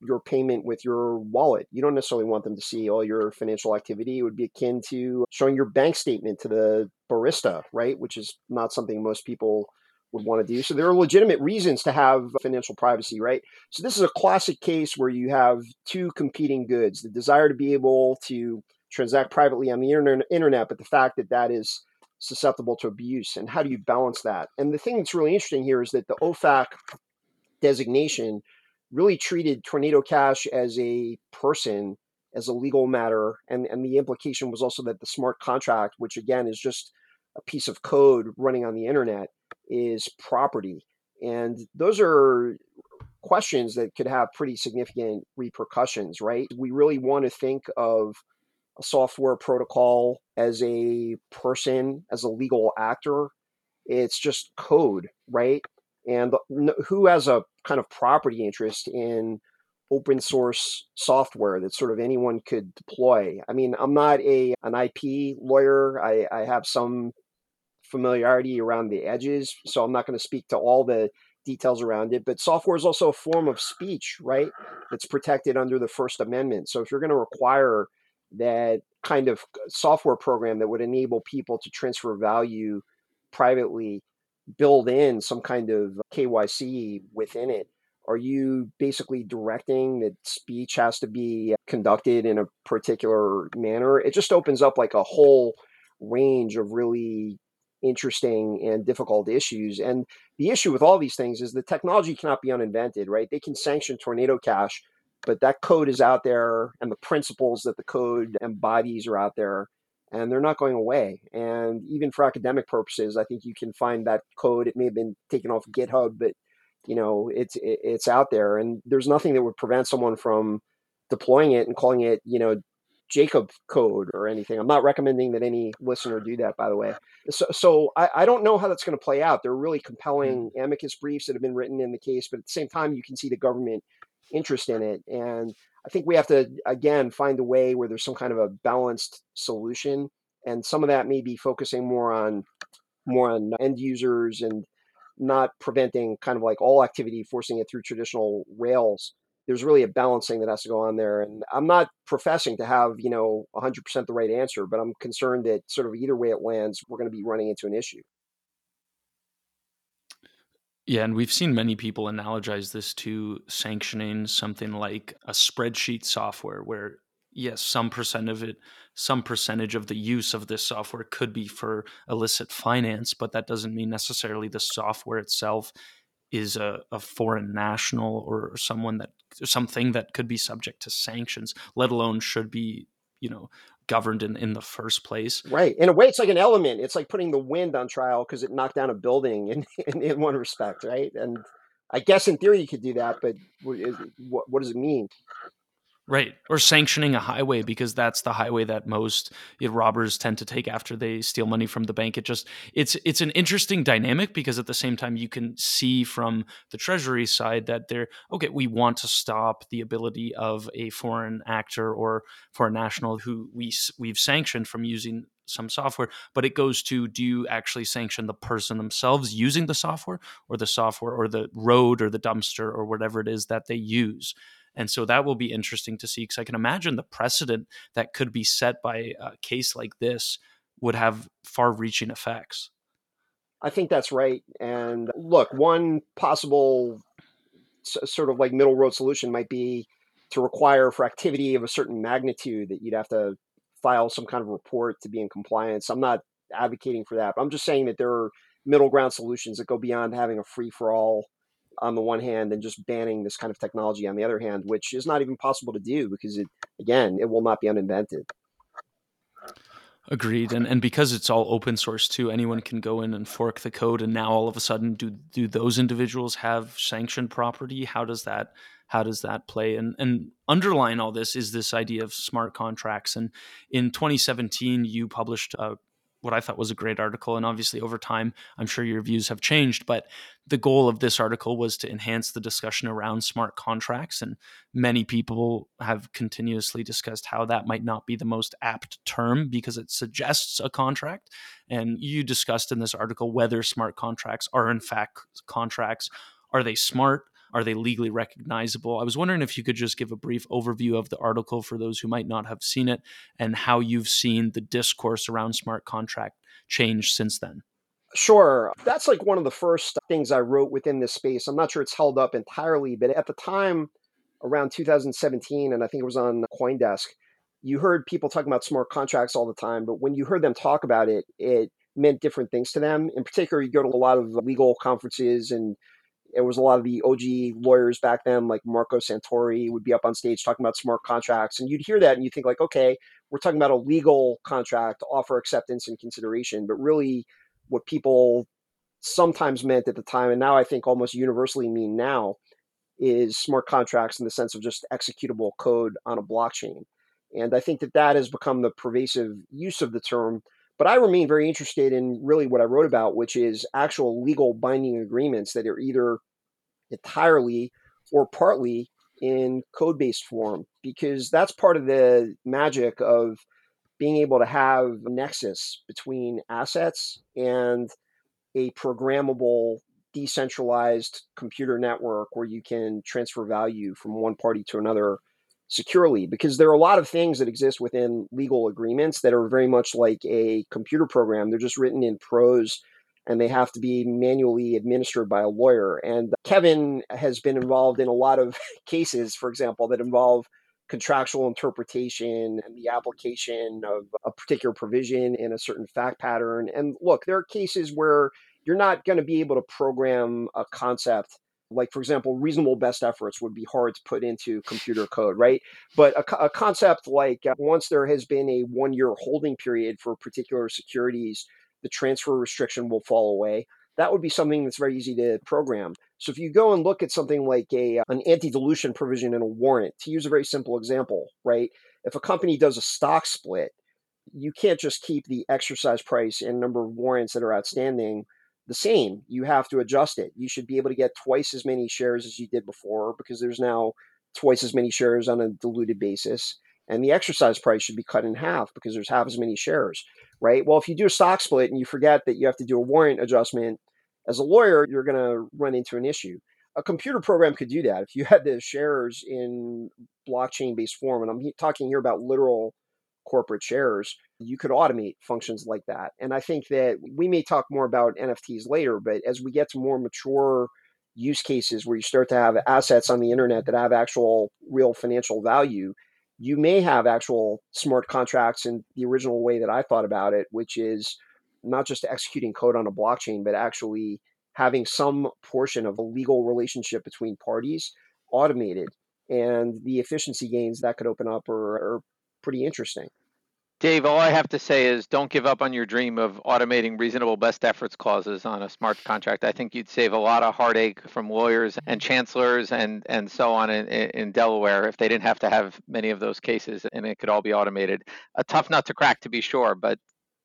your payment with your wallet. You don't necessarily want them to see all your financial activity. It would be akin to showing your bank statement to the barista, right? Which is not something most people would want to do. So there are legitimate reasons to have financial privacy, right? So this is a classic case where you have two competing goods: the desire to be able to transact privately on the internet, but the fact that that is susceptible to abuse. And how do you balance that? And the thing that's really interesting here is that the OFAC designation really treated Tornado Cash as a person, as a legal matter. And, and the implication was also that the smart contract, which again is just a piece of code running on the internet, is property. And those are questions that could have pretty significant repercussions, right? We really want to think of a software protocol as a person, as a legal actor. It's just code, right? and who has a kind of property interest in open source software that sort of anyone could deploy. I mean, I'm not a an IP lawyer. I, I have some familiarity around the edges, so I'm not going to speak to all the details around it. But software is also a form of speech, right? That's protected under the First Amendment. So if you're going to require that kind of software program that would enable people to transfer value privately build in some kind of KYC within it? Are you basically directing that speech has to be conducted in a particular manner? It just opens up like a whole range of really interesting and difficult issues. And the issue with all these things is the technology cannot be uninvented, right? They can sanction Tornado Cash, but that code is out there and the principles that the code embodies are out there and they're not going away. And even for academic purposes, I think you can find that code. It may have been taken off GitHub, but you know it's it's out there, and there's nothing that would prevent someone from deploying it and calling it you know Jacob code or anything. I'm not recommending that any listener do that, by the way. So, so I, I don't know how that's going to play out. There are really compelling mm. amicus briefs that have been written in the case, but at the same time, you can see the government interest in it. And I think we have to again find a way where there's some kind of a balanced solution, and some of that may be focusing more on more on end users and not preventing kind of like all activity, forcing it through traditional rails. There's really a balancing that has to go on there, and I'm not professing to have you know 100% the right answer, but I'm concerned that sort of either way it lands, we're going to be running into an issue. Yeah, and we've seen many people analogize this to sanctioning something like a spreadsheet software where yes, some percent of it, some percentage of the use of this software could be for illicit finance, but that doesn't mean necessarily the software itself is a, a foreign national or someone that something that could be subject to sanctions, let alone should be, you know, governed in, in the first place. Right. In a way, it's like an element. It's like putting the wind on trial because it knocked down a building in, in, in, one respect, right? And I guess in theory you could do that, but what, what, what does it mean? Right. Or sanctioning a highway because that's the highway that most you know, robbers tend to take after they steal money from the bank. It just it's it's an interesting dynamic because at the same time you can see from the treasury side that they're okay, we want to stop the ability of a foreign actor or foreign national who we we've sanctioned from using some software, but it goes to do you actually sanction the person themselves using the software or the software or the road or the dumpster or whatever it is that they use. And so that will be interesting to see because I can imagine the precedent that could be set by a case like this would have far reaching effects. I think that's right. And look, one possible sort of like middle road solution might be to require for activity of a certain magnitude that you'd have to file some kind of report to be in compliance. I'm not advocating for that, but I'm just saying that there are middle ground solutions that go beyond having a free for all on the one hand and just banning this kind of technology on the other hand, which is not even possible to do because it again, it will not be uninvented. Agreed. And and because it's all open source too, anyone can go in and fork the code and now all of a sudden do do those individuals have sanctioned property? How does that how does that play? And and underlying all this is this idea of smart contracts. And in 2017, you published a what I thought was a great article. And obviously, over time, I'm sure your views have changed. But the goal of this article was to enhance the discussion around smart contracts. And many people have continuously discussed how that might not be the most apt term because it suggests a contract. And you discussed in this article whether smart contracts are, in fact, contracts. Are they smart? Are they legally recognizable? I was wondering if you could just give a brief overview of the article for those who might not have seen it and how you've seen the discourse around smart contract change since then. Sure. That's like one of the first things I wrote within this space. I'm not sure it's held up entirely, but at the time, around 2017, and I think it was on Coindesk, you heard people talking about smart contracts all the time. But when you heard them talk about it, it meant different things to them. In particular, you go to a lot of legal conferences and it was a lot of the OG lawyers back then, like Marco Santori, would be up on stage talking about smart contracts, and you'd hear that and you think like, okay, we're talking about a legal contract, offer acceptance and consideration, but really, what people sometimes meant at the time, and now I think almost universally mean now, is smart contracts in the sense of just executable code on a blockchain, and I think that that has become the pervasive use of the term but I remain very interested in really what I wrote about, which is actual legal binding agreements that are either entirely or partly in code based form, because that's part of the magic of being able to have a nexus between assets and a programmable decentralized computer network where you can transfer value from one party to another securely because there are a lot of things that exist within legal agreements that are very much like a computer program. They're just written in prose and they have to be manually administered by a lawyer. And Kevin has been involved in a lot of cases, for example, that involve contractual interpretation and the application of a particular provision in a certain fact pattern. And look, there are cases where you're not going to be able to program a concept like for example reasonable best efforts would be hard to put into computer code right? But a, a concept like uh, once there has been a one year holding period for particular securities the transfer restriction will fall away. That would be something that's very easy to program. So if you go and look at something like a uh, an anti-dilution provision in a warrant to use a very simple example right? If a company does a stock split you can't just keep the exercise price and number of warrants that are outstanding the same. You have to adjust it. You should be able to get twice as many shares as you did before because there's now twice as many shares on a diluted basis. And the exercise price should be cut in half because there's half as many shares, right? Well, if you do a stock split and you forget that you have to do a warrant adjustment, as a lawyer, you're going to run into an issue. A computer program could do that. If you had the shares in blockchain based form, and I'm talking here about literal corporate shares, you could automate functions like that. And I think that we may talk more about NFTs later, but as we get to more mature use cases where you start to have assets on the internet that have actual real financial value, you may have actual smart contracts in the original way that I thought about it, which is not just executing code on a blockchain, but actually having some portion of a legal relationship between parties automated. And the efficiency gains that could open up are, are pretty interesting. Dave, all I have to say is don't give up on your dream of automating reasonable best efforts clauses on a smart contract. I think you'd save a lot of heartache from lawyers and chancellors and, and so on in, in Delaware if they didn't have to have many of those cases and it could all be automated. A tough nut to crack, to be sure, but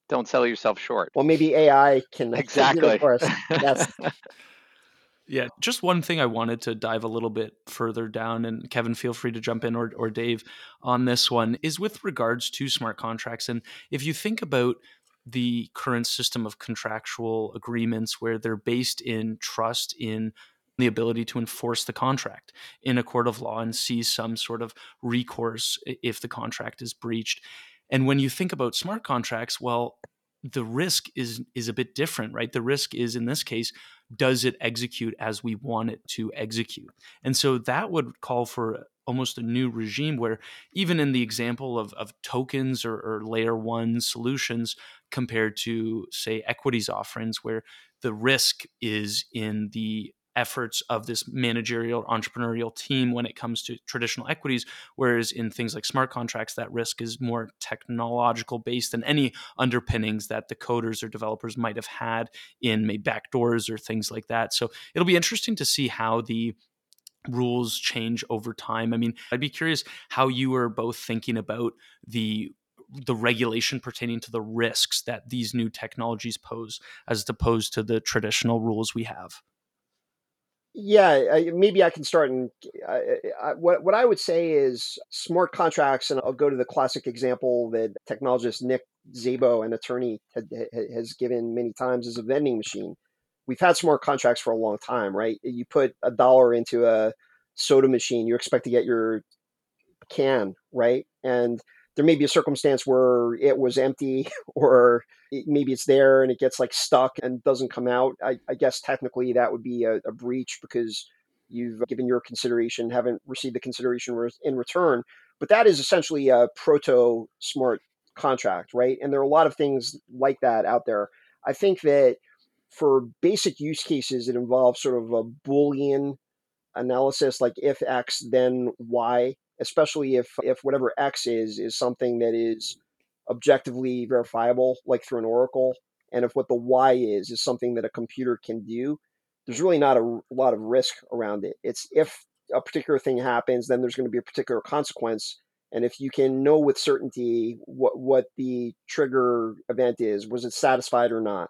don't sell yourself short. Well, maybe AI can exactly for us. Yes. Yeah, just one thing I wanted to dive a little bit further down, and Kevin, feel free to jump in or, or Dave on this one, is with regards to smart contracts. And if you think about the current system of contractual agreements where they're based in trust in the ability to enforce the contract in a court of law and see some sort of recourse if the contract is breached. And when you think about smart contracts, well, the risk is is a bit different, right? The risk is in this case, does it execute as we want it to execute? And so that would call for almost a new regime where even in the example of, of tokens or, or layer one solutions compared to say equities offerings where the risk is in the efforts of this managerial entrepreneurial team when it comes to traditional equities whereas in things like smart contracts that risk is more technological based than any underpinnings that the coders or developers might have had in maybe backdoors or things like that. So it'll be interesting to see how the rules change over time. I mean i'd be curious how you are both thinking about the the regulation pertaining to the risks that these new technologies pose as opposed to the traditional rules we have yeah, maybe I can start. And what what I would say is smart contracts, and I'll go to the classic example that technologist Nick Szabo, an attorney, has given many times, is a vending machine. We've had smart contracts for a long time, right? You put a dollar into a soda machine, you expect to get your can, right? And there may be a circumstance where it was empty or it, maybe it's there and it gets like stuck and doesn't come out. I, I guess technically that would be a, a, breach because you've given your consideration, haven't received the consideration in return. But that is essentially a proto smart contract, right? And there are a lot of things like that out there. I think that for basic use cases, it involves sort of a Boolean analysis, like if X, then Y especially if if whatever X is is something that is objectively verifiable, like through an oracle, and if what the Y is is something that a computer can do, there's really not a, lot of risk around it. It's if a particular thing happens, then there's going to be a particular consequence. And if you can know with certainty what what the trigger event is, was it satisfied or not?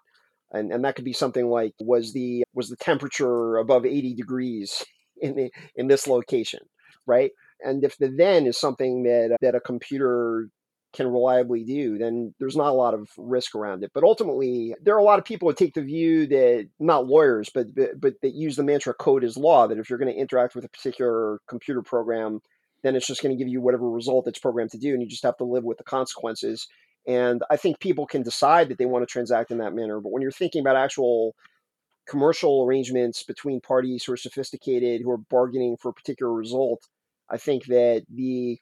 And and that could be something like was the was the temperature above 80 degrees in the, in this location, right? And if the then is something that that a computer can reliably do, then there's not a lot of risk around it. But ultimately, there are a lot of people that take the view that not lawyers, but but, but that use the mantra "code is law." That if you're going to interact with a particular computer program, then it's just going to give you whatever result it's programmed to do, and you just have to live with the consequences. And I think people can decide that they want to transact in that manner. But when you're thinking about actual commercial arrangements between parties who are sophisticated, who are bargaining for a particular result, I think that the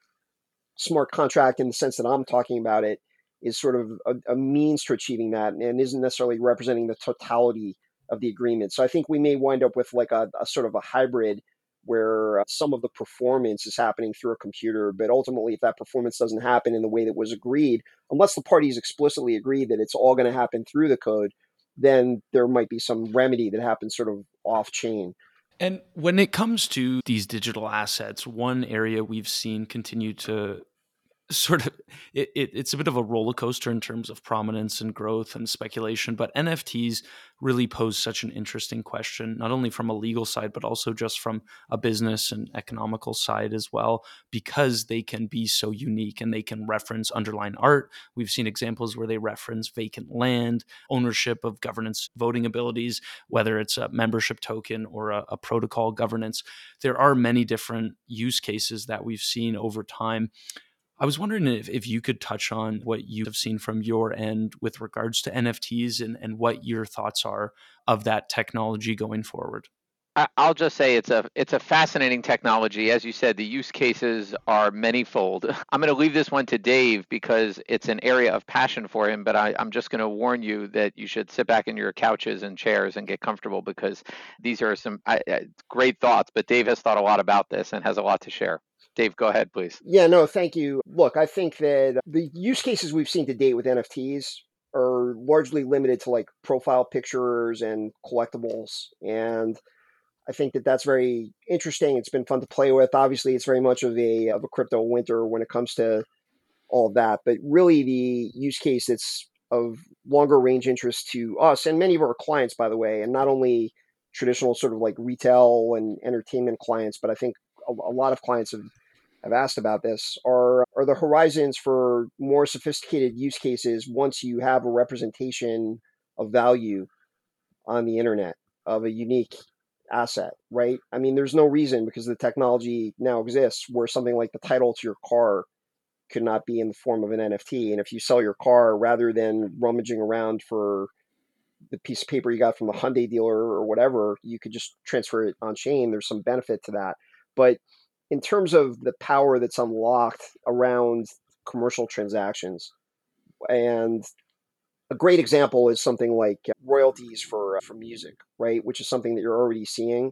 smart contract, in the sense that I'm talking about it, is sort of a, a means to achieving that and isn't necessarily representing the totality of the agreement. So I think we may wind up with like a, a sort of a hybrid where uh, some of the performance is happening through a computer, but ultimately, if that performance doesn't happen in the way that was agreed, unless the parties explicitly agree that it's all going to happen through the code, then there might be some remedy that happens sort of off chain. And when it comes to these digital assets, one area we've seen continue to sort of it, it, it's a bit of a roller coaster in terms of prominence and growth and speculation but nfts really pose such an interesting question not only from a legal side but also just from a business and economical side as well because they can be so unique and they can reference underlying art. We've seen examples where they reference vacant land ownership of governance voting abilities whether it's a membership token or a, a protocol governance. There are many different use cases that we've seen over time I was wondering if, if you could touch on what you have seen from your end with regards to NFTs and, and what your thoughts are of that technology going forward. I'll just say it's a it's a fascinating technology. As you said, the use cases are manyfold. I'm going to leave this one to Dave because it's an area of passion for him. But I, am just going to warn you that you should sit back in your couches and chairs and get comfortable because these are some I, great thoughts. But Dave has thought a lot about this and has a lot to share. Dave, go ahead, please. Yeah, no, thank you. Look, I think that the use cases we've seen to date with NFTs are largely limited to like profile pictures and collectibles. And I think that that's very interesting. It's been fun to play with. Obviously, it's very much of a of a crypto winter when it comes to all of that. But really, the use case that's of longer range interest to us and many of our clients, by the way, and not only traditional sort of like retail and entertainment clients, but I think a, a lot of clients have have asked about this are are the horizons for more sophisticated use cases once you have a representation of value on the internet of a unique asset, right? I mean, there's no reason because the technology now exists where something like the title to your car could not be in the form of an NFT. And if you sell your car rather than rummaging around for the piece of paper you got from the Hyundai dealer or whatever, you could just transfer it on chain. There's some benefit to that. But in terms of the power that's unlocked around commercial transactions, and a great example is something like royalties for uh, for music, right? Which is something that you're already seeing.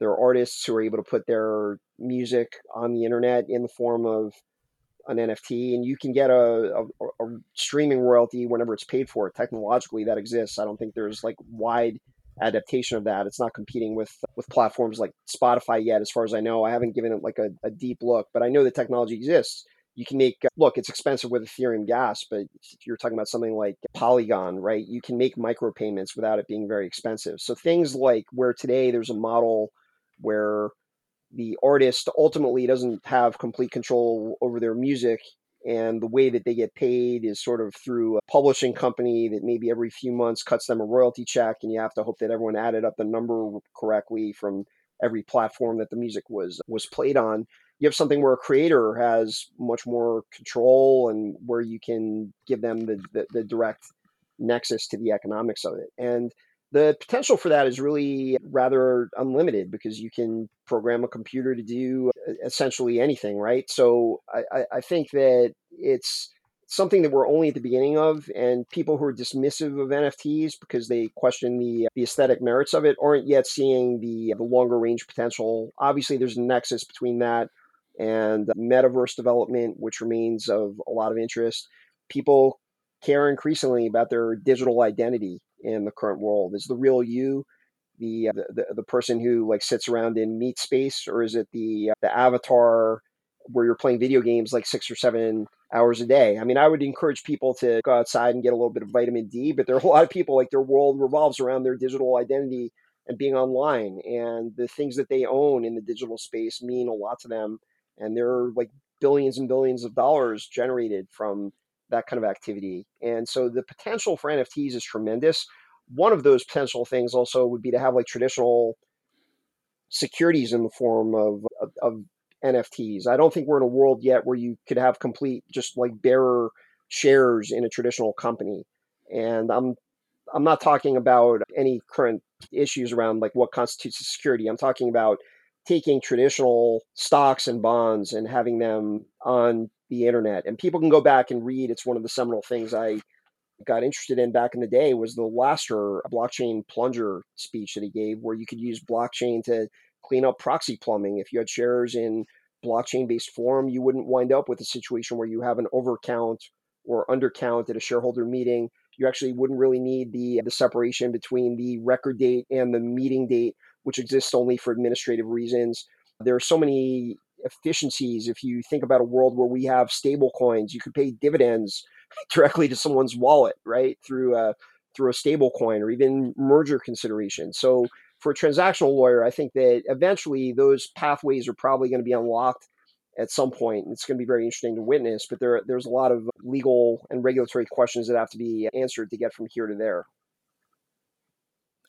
There are artists who are able to put their music on the internet in the form of an NFT, and you can get a, a, a streaming royalty whenever it's paid for. Technologically, that exists. I don't think there's like wide adaptation of that. It's not competing with with platforms like Spotify yet, as far as I know. I haven't given it like a, a deep look, but I know the technology exists you can make uh, look it's expensive with ethereum gas but if you're talking about something like polygon right you can make micropayments without it being very expensive so things like where today there's a model where the artist ultimately doesn't have complete control over their music and the way that they get paid is sort of through a publishing company that maybe every few months cuts them a royalty check and you have to hope that everyone added up the number correctly from every platform that the music was was played on you have something where a creator has much more control and where you can give them the, the, the direct nexus to the economics of it. And the potential for that is really rather unlimited because you can program a computer to do uh, essentially anything, right? So I, I think that it's something that we're only at the beginning of, and people who are dismissive of NFTs because they question the uh, the aesthetic merits of it aren't yet seeing the uh, the longer range potential. Obviously, there's a nexus between that and metaverse development, which remains of a lot of interest. People care increasingly about their digital identity in the current world. Is the real you uh, the the, the person who like sits around in meat space, or is it the uh, the avatar where you're playing video games like six or seven hours a day? I mean, I would encourage people to go outside and get a little bit of vitamin D, but there are a lot of people like their world revolves around their digital identity and being online, and the things that they own in the digital space mean a lot to them and there are like billions and billions of dollars generated from that kind of activity. And so the potential for NFTs is tremendous. One of those potential things also would be to have like traditional securities in the form of, of, of NFTs. I don't think we're in a world yet where you could have complete just like bearer shares in a traditional company. And I'm I'm not talking about any current issues around like what constitutes a security. I'm talking about taking traditional stocks and bonds and having them on the internet. And people can go back and read. It's one of the seminal things I got interested in back in the day was the Laster blockchain plunger speech that he gave, where you could use blockchain to clean up proxy plumbing. If you had shares in blockchain based form, you wouldn't wind up with a situation where you have an overcount or undercount at a shareholder meeting. You actually wouldn't really need the the separation between the record date and the meeting date which exists only for administrative reasons. There are so many efficiencies. If you think about a world where we have stable coins, you could pay dividends directly to someone's wallet, right? Through a through a stable coin or even merger consideration. So for a transactional lawyer, I think that eventually those pathways are probably going to be unlocked at some point. It's going to be very interesting to witness, but there there's a lot of legal and regulatory questions that have to be answered to get from here to there.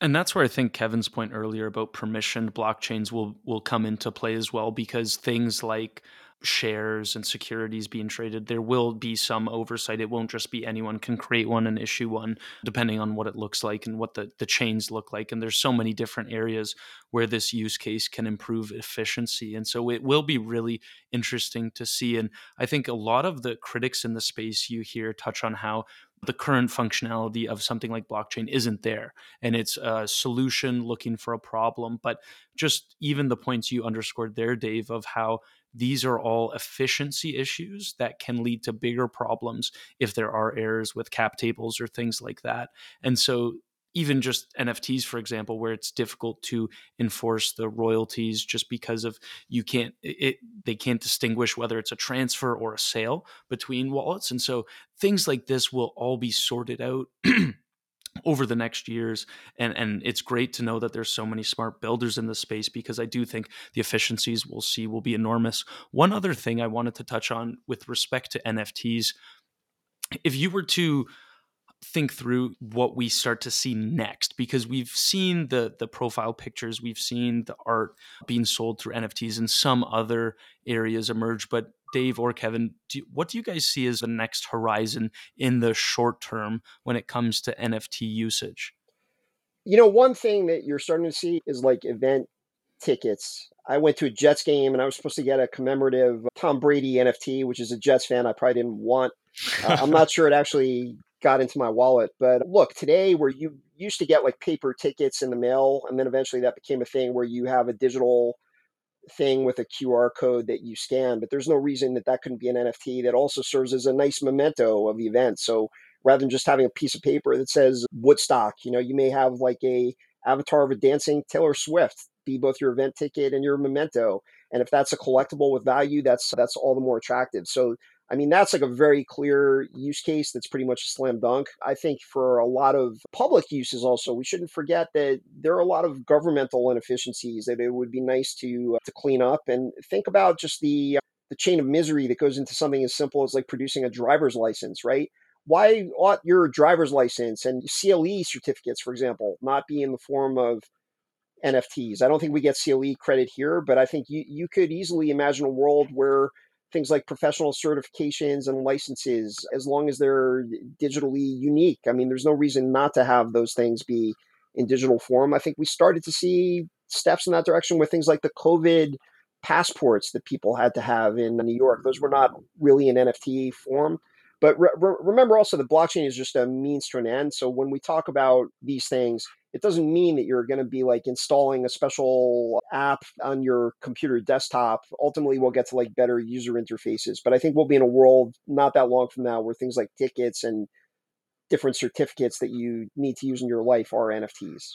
And that's where I think Kevin's point earlier about permissioned blockchains will will come into play as well because things like shares and securities being traded, there will be some oversight. It won't just be anyone can create one and issue one, depending on what it looks like and what the, the chains look like. And there's so many different areas where this use case can improve efficiency. And so it will be really interesting to see. And I think a lot of the critics in the space you hear touch on how the current functionality of something like blockchain isn't there and it's a solution looking for a problem but just even the points you underscored there dave of how these are all efficiency issues that can lead to bigger problems if there are errors with cap tables or things like that. And so even just NFTs, for example, where it's difficult to enforce the royalties just because of you can't it they can't distinguish whether it's a transfer or a sale between wallets. And so things like this will all be sorted out over the next years and and it's great to know that there's so many smart builders in the space because I do think the efficiencies we'll see will be enormous. One other thing I wanted to touch on with respect to NFTs if you were to think through what we start to see next because we've seen the the profile pictures we've seen the art being sold through nfts and some other areas emerge. But dave or kevin do, what do you guys see as the next horizon in the short term when it comes to nft usage? You know one thing that you're starting to see is like event tickets I went to a Jets game and I was supposed to get a commemorative Tom Brady NFT, which is a Jets fan I probably didn't want. Uh, I'm not sure it actually got into my wallet. But look, today where you used to get like paper tickets in the mail, and then eventually that became a thing where you have a digital thing with a QR code that you scan. But there's no reason that that couldn't be an NFT that also serves as a nice memento of the event. So rather than just having a piece of paper that says Woodstock, you know, you may have like a avatar of a dancing Taylor Swift be both your event ticket and your memento. And if that's a collectible with value, that's that's all the more attractive. So I mean, that's like a very clear use case that's pretty much a slam dunk. I think for a lot of public uses also, we shouldn't forget that there are a lot of governmental inefficiencies that it would be nice to uh, to clean up and think about just the the chain of misery that goes into something as simple as like producing a driver's license, right? Why ought your driver's license and CLE certificates, for example, not be in the form of NFTs? I don't think we get CLE credit here, but I think you, you could easily imagine a world where things like professional certifications and licenses as long as they're digitally unique. I mean, there's no reason not to have those things be in digital form. I think we started to see steps in that direction with things like the COVID passports that people had to have in New York. Those were not really in NFT form. But re- remember also the blockchain is just a means to an end. So when we talk about these things, it doesn't mean that you're going to be like installing a special app on your computer desktop. Ultimately, we'll get to like better user interfaces. But I think we'll be in a world not that long from now where things like tickets and different certificates that you need to use in your life are NFTs.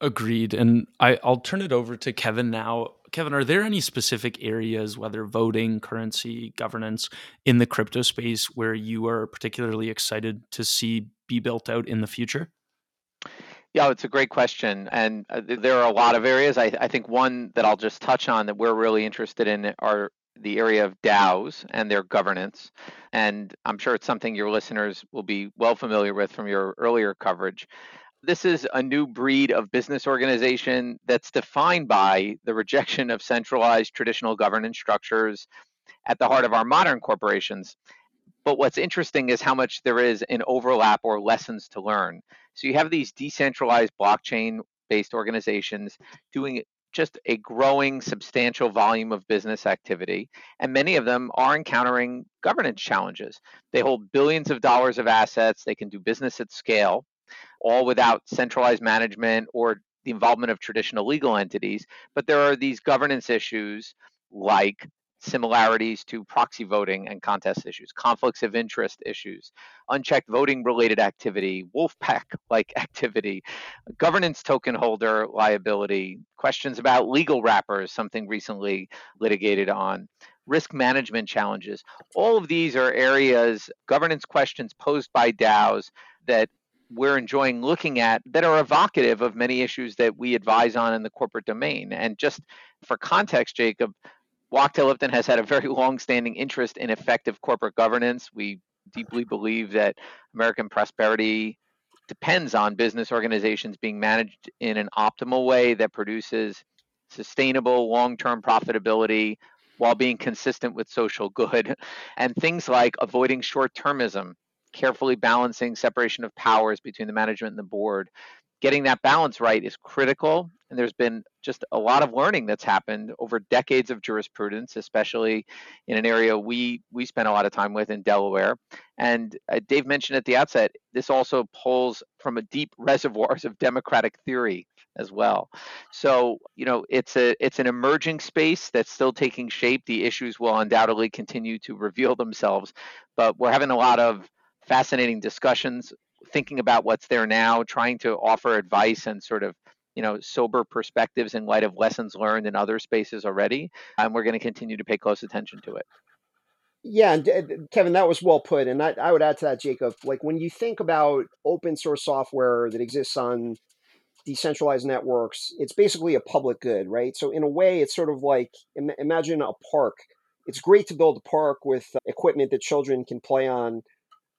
Agreed. And I, I'll turn it over to Kevin now. Kevin, are there any specific areas, whether voting, currency, governance, in the crypto space where you are particularly excited to see be built out in the future? Yeah, it's a great question. And uh, there are a lot of areas. I, I think one that I'll just touch on that we're really interested in are the area of DAOs and their governance. And I'm sure it's something your listeners will be well familiar with from your earlier coverage. This is a new breed of business organization that's defined by the rejection of centralized traditional governance structures at the heart of our modern corporations. But what's interesting is how much there is in overlap or lessons to learn. So you have these decentralized blockchain based organizations doing just a growing substantial volume of business activity and many of them are encountering governance challenges they hold billions of dollars of assets they can do business at scale all without centralized management or the involvement of traditional legal entities but there are these governance issues like similarities to proxy voting and contest issues, conflicts of interest issues, unchecked voting related activity, Wolfpack like activity, governance token holder liability, questions about legal wrappers, something recently litigated on, risk management challenges. All of these are areas, governance questions posed by DAOs that we're enjoying looking at that are evocative of many issues that we advise on in the corporate domain. And just for context, Jacob, Wachtell Lipton has had a very long-standing interest in effective corporate governance. We deeply believe that American prosperity depends on business organizations being managed in an optimal way that produces sustainable long-term profitability while being consistent with social good and things like avoiding short-termism carefully balancing separation of powers between the management and the board getting that balance right is critical. And there's been just a lot of learning that's happened over decades of jurisprudence, especially in an area we we spent a lot of time with in Delaware. And uh, Dave mentioned at the outset, this also pulls from a deep reservoirs of democratic theory as well. So you know, it's a it's an emerging space that's still taking shape. The issues will undoubtedly continue to reveal themselves, but we're having a lot of fascinating discussions thinking about what's there now, trying to offer advice and sort of you know sober perspectives in light of lessons learned in other spaces already and we're going to continue to pay close attention to it Yeah, and uh, Kevin, that was well put. And I, I would add to that, Jacob. Like when you think about open source software that exists on decentralized networks, it's basically a public good, right? So in a way, it's sort of like imagine a park. It's great to build a park with uh, equipment that children can play on,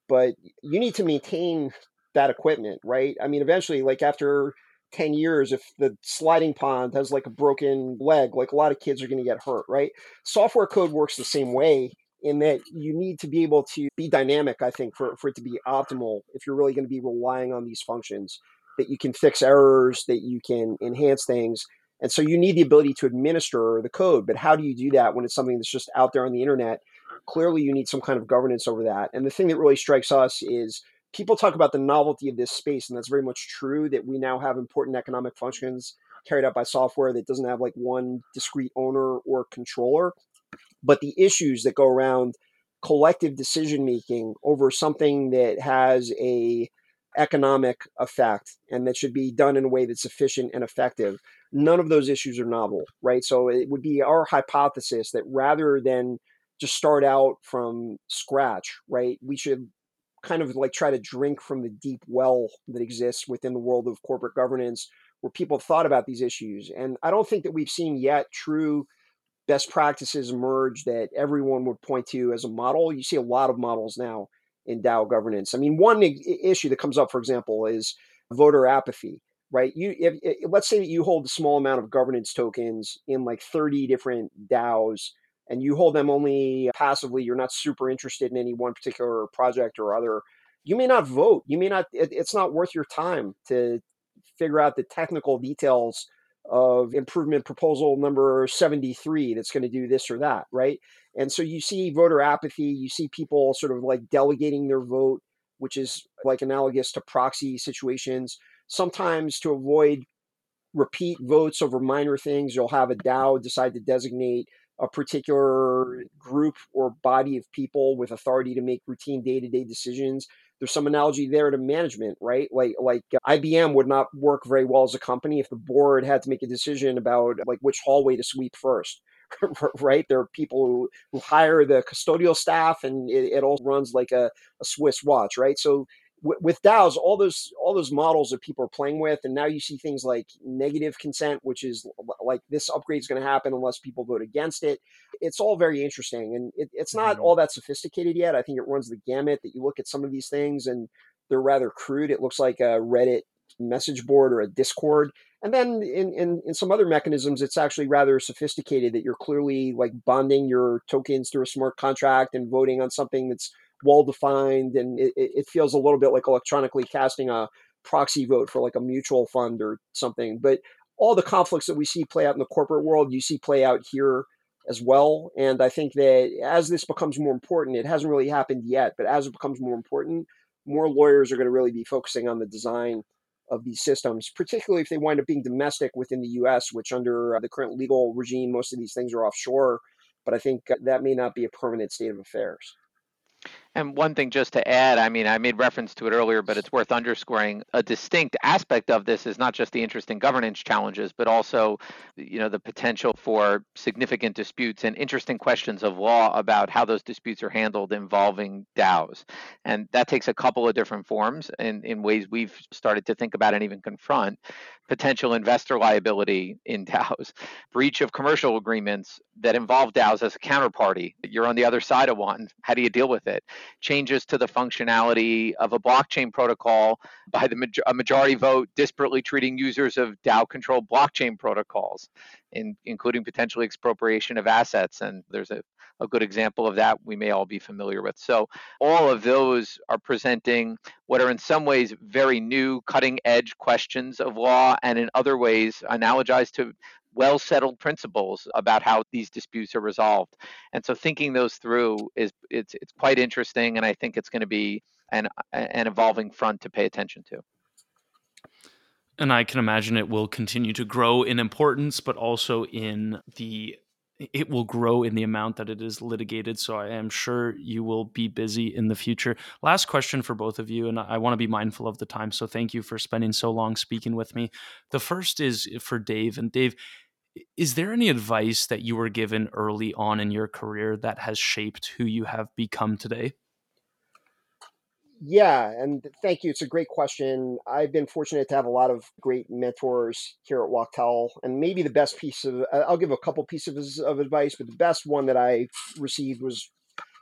but you need to maintain that equipment, right? I mean, eventually, like after 10 years, if the sliding pond has like a broken leg, like a lot of kids are going to get hurt, right? Software code works the same way in that you need to be able to be dynamic, I think, for, for it to be optimal if you're really going to be relying on these functions, that you can fix errors, that you can enhance things. And so you need the ability to administer the code. But how do you do that when it's something that's just out there on the internet? Clearly, you need some kind of governance over that. And the thing that really strikes us is people talk about the novelty of this space, and that's very much true that we now have important economic functions carried out by software that doesn't have like one discrete owner or controller. But the issues that go around collective decision making over something that has a economic effect and that should be done in a way that's efficient and effective none of those issues are novel right? So it would be our hypothesis that rather than just start out from scratch right we should kind of like try to drink from the deep well that exists within the world of corporate governance where people thought about these issues and i don't think that we've seen yet true best practices emerge that everyone would point to as a model. You see a lot of models now in DAO governance. I mean, one issue that comes up, for example, is voter apathy. Right? You, if, if, let's say that you hold a small amount of governance tokens in like 30 different DAOs, and you hold them only passively. You're not super interested in any one particular project or other. You may not vote. You may not. It, it's not worth your time to figure out the technical details of improvement proposal number 73 that's going to do this or that, right? And so you see voter apathy, you see people sort of like delegating their vote, which is like analogous to proxy situations. Sometimes to avoid repeat votes over minor things, you'll have a DAO decide to designate a particular group or body of people with authority to make routine day-to-day decisions there's some analogy there to management, right? Like like uh, IBM would not work very well as a company if the board had to make a decision about like which hallway to sweep first. right? There are people who, who hire the custodial staff, and it, it all runs like a, a Swiss watch, right? So with DAOs, all those all those models that people are playing with, and now you see things like negative consent, which is like this upgrade is going to happen unless people vote against it. It's all very interesting, and it, it's not mm-hmm. all that sophisticated yet. I think it runs the gamut that you look at some of these things, and they're rather crude. It looks like a Reddit message board or a Discord, and then in, in in some other mechanisms, it's actually rather sophisticated that you're clearly like bonding your tokens through a smart contract and voting on something that's well defined, and it, it feels a little bit like electronically casting a proxy vote for like a mutual fund or something. But all the conflicts that we see play out in the corporate world, you see play out here as well. And I think that as this becomes more important, it hasn't really happened yet, but as it becomes more important, more lawyers are going to really be focusing on the design of these systems, particularly if they wind up being domestic within the US, which under uh, the current legal regime, most of these things are offshore. But I think that may not be a permanent state of affairs. And one thing just to add, I mean, I made reference to it earlier, but it's worth underscoring. A distinct aspect of this is not just the interesting governance challenges, but also, you know, the potential for significant disputes and interesting questions of law about how those disputes are handled involving DAOs. And that takes a couple of different forms in, in ways we've started to think about and even confront potential investor liability in DAOs, breach of commercial agreements that involve DAOs as a counterparty. You're on the other side of one. How do you deal with it? Changes to the functionality of a blockchain protocol by the a majority vote, disparately treating users of DAO controlled blockchain protocols, in, including potentially expropriation of assets. And there's a a good example of that we may all be familiar with. So, all of those are presenting what are in some ways very new, cutting edge questions of law, and in other ways analogize to well settled principles about how these disputes are resolved. And so thinking those through is it's it's quite interesting and I think it's going to be an an evolving front to pay attention to. And I can imagine it will continue to grow in importance, but also in the it will grow in the amount that it is litigated. So I am sure you will be busy in the future. Last question for both of you, and I want to be mindful of the time. So thank you for spending so long speaking with me. The first is for Dave. And Dave, Is there any advice that you were given early on in your career that has shaped who you have become today? Yeah, and thank you. It's a great question. I've been fortunate to have a lot of great mentors here at Wachtell, and maybe the best piece of I'll give a couple pieces of advice, but the best one that I received was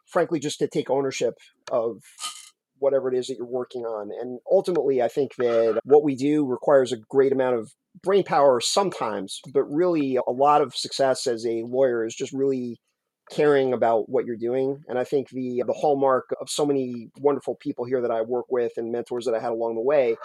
frankly just to take ownership of whatever it is that you're working on. And ultimately, I think that what we do requires a great amount of brain power sometimes, but really a lot of success as a lawyer is just really caring about what you're doing. And I think the the hallmark of so many wonderful people here that I work with and mentors that I had along the way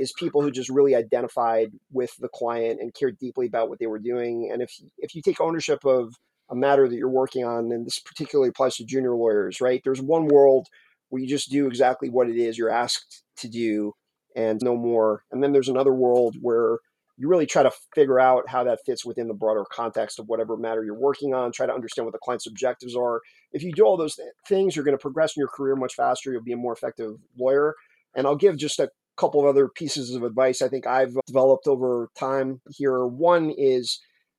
is people who just really identified with the client and cared deeply about what they were doing. And if if you take ownership of a matter that you're working on, and this particularly applies to junior lawyers, right? There's one world where you just do exactly what it is you're asked to do and no more. And then there's another world where you really try to figure out how that fits within the broader context of whatever matter you're working on, try to understand what the client's objectives are. If you do all those things, you're going to progress in your career much faster. You'll be a more effective lawyer. And I'll give just a couple of other pieces of advice I think I've developed over time here. One is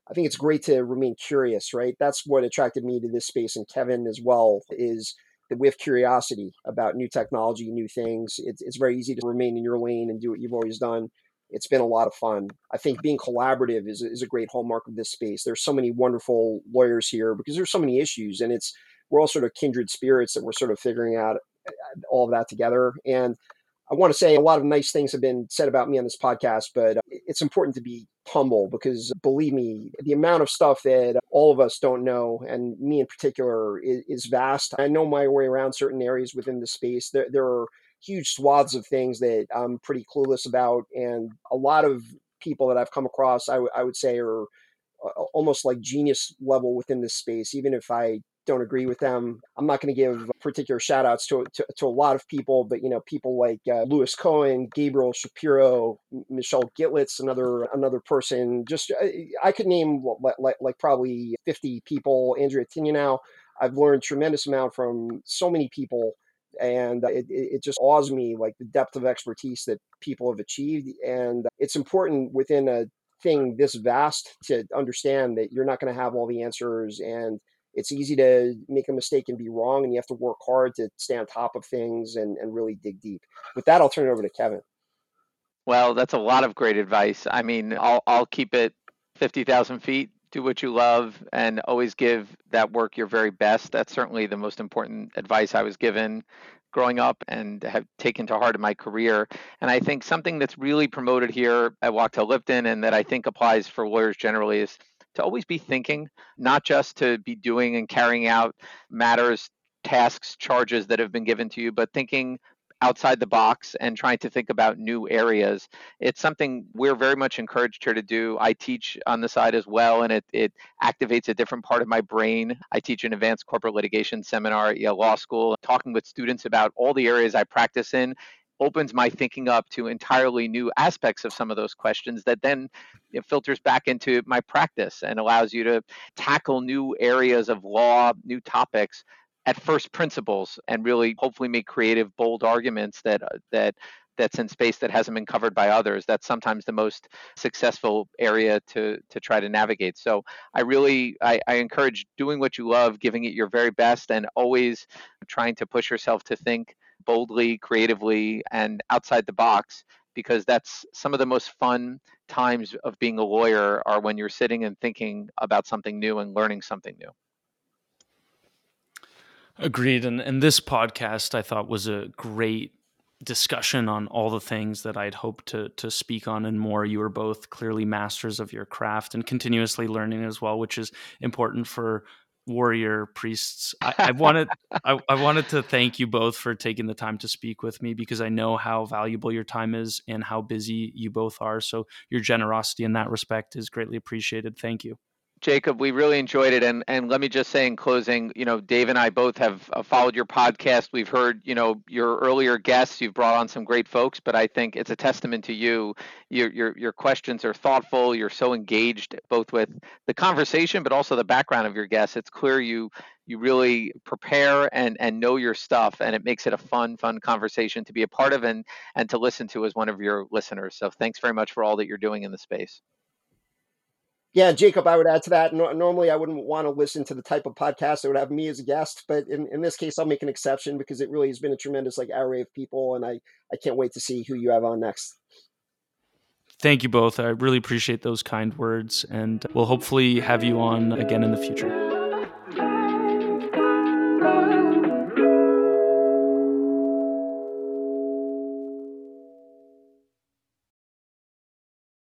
I think it's great to remain curious, right? That's what attracted me to this space and Kevin as well is have curiosity about new technology, new things. It's, it's very easy to remain in your lane and do what you've always done it's been a lot of fun. I think being collaborative is, is a great hallmark of this space. There's so many wonderful lawyers here because there's so many issues, and it's we're all sort of kindred spirits that we're sort of figuring out uh, uh all of that together. And I want to say a lot of nice things have been said about me on this podcast, but uh, it's important to be humble because believe me, the amount of stuff that uh, all of us don't know, and me in particular, is, is vast. I know my way around certain areas within the space. There, there are huge swaths of things that I'm pretty clueless about. And a lot of people that I've come across, I, w- I would say, are almost like genius level within this space, even if I don't agree with them. I'm not going to give particular shout outs to, to, to, a lot of people, but you know, people like uh, Lewis Cohen, Gabriel Shapiro, Michelle Gitlitz, another another person. Just I, uh, I could name like, like probably 50 people. Andrea Tinianow. I've learned tremendous amount from so many people and it, it just awes me like the depth of expertise that people have achieved and it's important within a thing this vast to understand that you're not going to have all the answers and it's easy to make a mistake and be wrong and you have to work hard to stay on top of things and, and really dig deep with that i'll turn it over to kevin well that's a lot of great advice i mean i'll, I'll keep it 50000 feet do what you love and always give that work your very best. That's certainly the most important advice I was given growing up and have taken to heart in my career. And I think something that's really promoted here at Wachtell Lipton and that I think applies for lawyers generally is to always be thinking, not just to be doing and carrying out matters, tasks, charges that have been given to you, but thinking outside the box and trying to think about new areas. It's something we're very much encouraged here to do. I teach on the side as well, and it, it activates a different part of my brain. I teach an advanced corporate litigation seminar at Yale Law School, talking with students about all the areas I practice in opens my thinking up to entirely new aspects of some of those questions that then it filters back into my practice and allows you to tackle new areas of law, new topics at first principles and really hopefully make creative, bold arguments that uh, that that's in space that hasn't been covered by others. That's sometimes the most successful area to to try to navigate. So I really I, I encourage doing what you love, giving it your very best, and always trying to push yourself to think boldly, creatively, and outside the box because that's some of the most fun times of being a lawyer are when you're sitting and thinking about something new and learning something new. Agreed. And and this podcast I thought was a great discussion on all the things that I'd hoped to to speak on and more. You were both clearly masters of your craft and continuously learning as well, which is important for warrior priests. I, I wanted I, I wanted to thank you both for taking the time to speak with me because I know how valuable your time is and how busy you both are. So your generosity in that respect is greatly appreciated. Thank you. Jacob, we really enjoyed it, and and let me just say in closing, you know, Dave and I both have uh, followed your podcast. We've heard, you know, your earlier guests. You've brought on some great folks, but I think it's a testament to you. Your your your questions are thoughtful. You're so engaged both with the conversation, but also the background of your guests. It's clear you you really prepare and and know your stuff, and it makes it a fun fun conversation to be a part of and and to listen to as one of your listeners. So thanks very much for all that you're doing in the space. Yeah, Jacob, I would add to that. No, normally, I wouldn't want to listen to the type of podcast that would have me as a guest, but in, in this case, I'll make an exception because it really has been a tremendous like array of people, and I I can't wait to see who you have on next. Thank you both. I really appreciate those kind words, and we'll hopefully have you on again in the future.